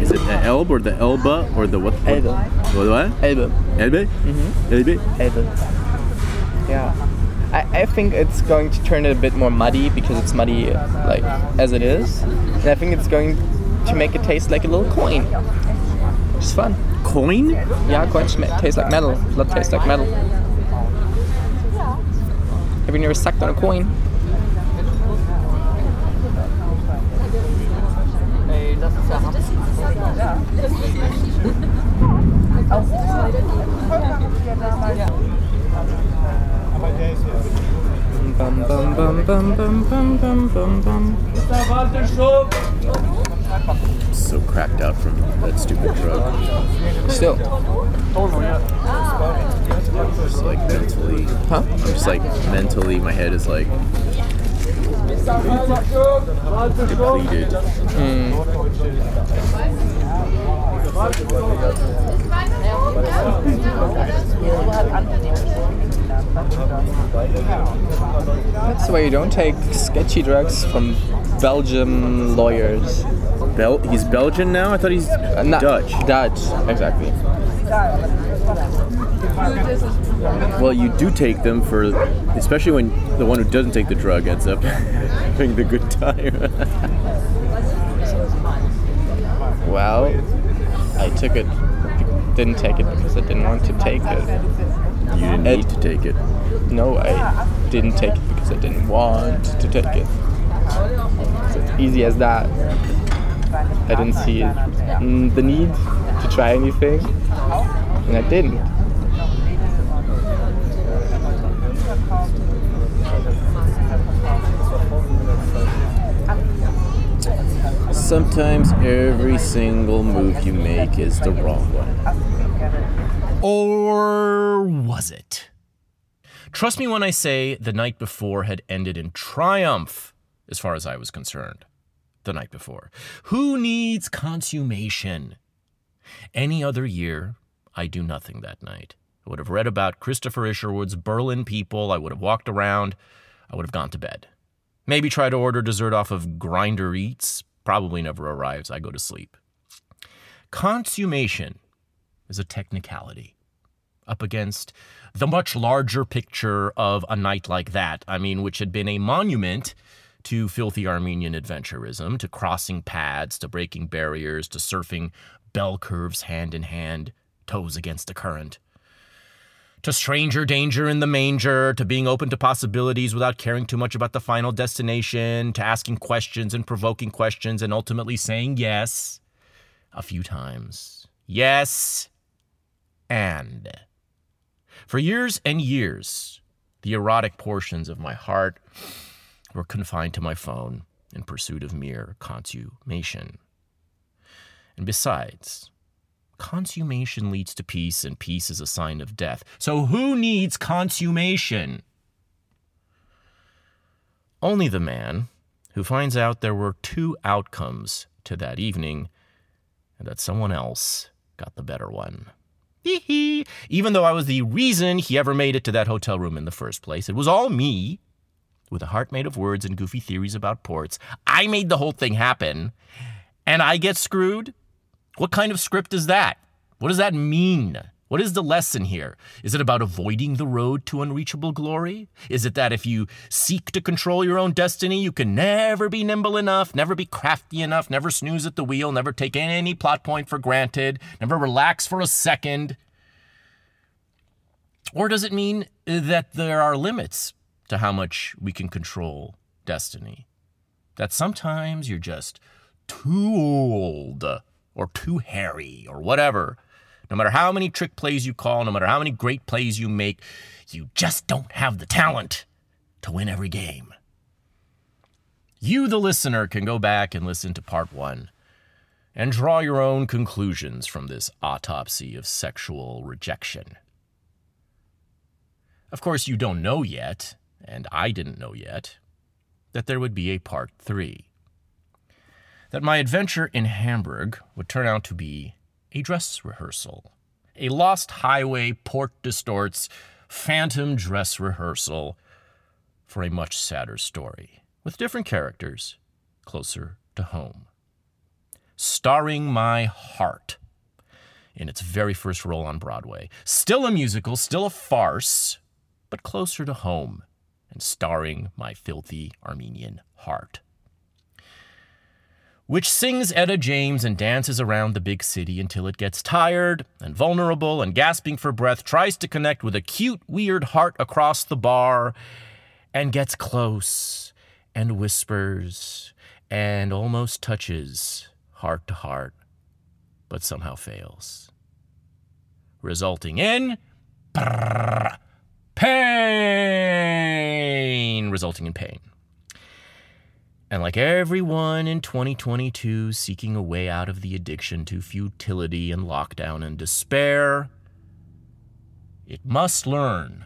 Is it the Elbe or the Elba or the what? Elbe. What? what? Elbe Elbe? Mm-hmm. Elbe? Elbe yeah I, I think it's going to turn it a bit more muddy because it's muddy like as it is and I think it's going to make it taste like a little coin which is fun Coin? Yeah, coins sm- taste like metal. Blood tastes like metal. Have you never sucked on a coin? So cracked out from that stupid drug. Still. Just like mentally. Huh? I'm just like mentally, my head is like depleted. That's why you don't take sketchy drugs from Belgium lawyers. Bel- he's Belgian now. I thought he's Uh, Dutch. Dutch, exactly. Well, you do take them for, especially when the one who doesn't take the drug ends up having the good time. Well, I took it, didn't take it because I didn't want to take it. you didn't Ed- need to take it. No, I didn't take it because I didn't want to take it. It's as easy as that. I didn't see mm, the need to try anything, and I didn't. Sometimes every single move you make is the wrong one. Or was it? Trust me when I say the night before had ended in triumph, as far as I was concerned. The night before. Who needs consummation? Any other year, I do nothing that night. I would have read about Christopher Isherwood's Berlin people. I would have walked around. I would have gone to bed. Maybe try to order dessert off of Grindr Eats. Probably never arrives. I go to sleep. Consummation is a technicality up against the much larger picture of a night like that. I mean, which had been a monument to filthy Armenian adventurism, to crossing paths, to breaking barriers, to surfing bell curves hand in hand, toes against the current. To stranger danger in the manger, to being open to possibilities without caring too much about the final destination, to asking questions and provoking questions and ultimately saying yes a few times. Yes, and. For years and years, the erotic portions of my heart were confined to my phone in pursuit of mere consummation. And besides, consummation leads to peace, and peace is a sign of death. So who needs consummation? Only the man who finds out there were two outcomes to that evening and that someone else got the better one. Hee hee. Even though I was the reason he ever made it to that hotel room in the first place, it was all me. With a heart made of words and goofy theories about ports, I made the whole thing happen. And I get screwed? What kind of script is that? What does that mean? What is the lesson here? Is it about avoiding the road to unreachable glory? Is it that if you seek to control your own destiny, you can never be nimble enough, never be crafty enough, never snooze at the wheel, never take any plot point for granted, never relax for a second? Or does it mean that there are limits to how much we can control destiny? That sometimes you're just too old or too hairy or whatever. No matter how many trick plays you call, no matter how many great plays you make, you just don't have the talent to win every game. You, the listener, can go back and listen to part one and draw your own conclusions from this autopsy of sexual rejection. Of course, you don't know yet, and I didn't know yet, that there would be a part three. That my adventure in Hamburg would turn out to be a dress rehearsal. A lost highway port distorts phantom dress rehearsal for a much sadder story, with different characters closer to home. Starring my heart in its very first role on Broadway. Still a musical, still a farce, but closer to home and starring my filthy Armenian heart which sings Etta James and dances around the big city until it gets tired and vulnerable and gasping for breath, tries to connect with a cute, weird heart across the bar, and gets close and whispers and almost touches heart to heart, but somehow fails, resulting in pain, resulting in pain. And like everyone in 2022 seeking a way out of the addiction to futility and lockdown and despair, it must learn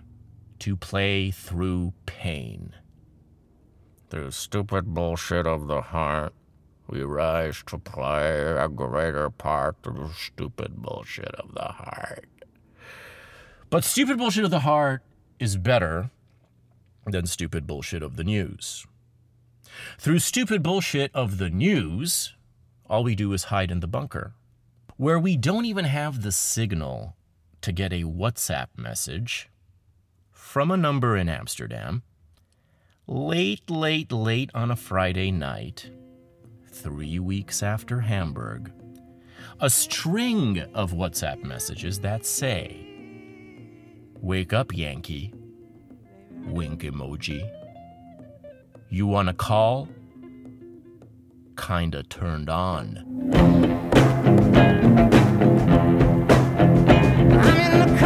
to play through pain. Through stupid bullshit of the heart. We rise to play a greater part of stupid bullshit of the heart. But stupid bullshit of the heart is better than stupid bullshit of the news. Through stupid bullshit of the news, all we do is hide in the bunker, where we don't even have the signal to get a WhatsApp message from a number in Amsterdam, late, late, late on a Friday night, three weeks after Hamburg, a string of WhatsApp messages that say, Wake up, Yankee. Wink emoji. You want to call? Kinda turned on. I'm in the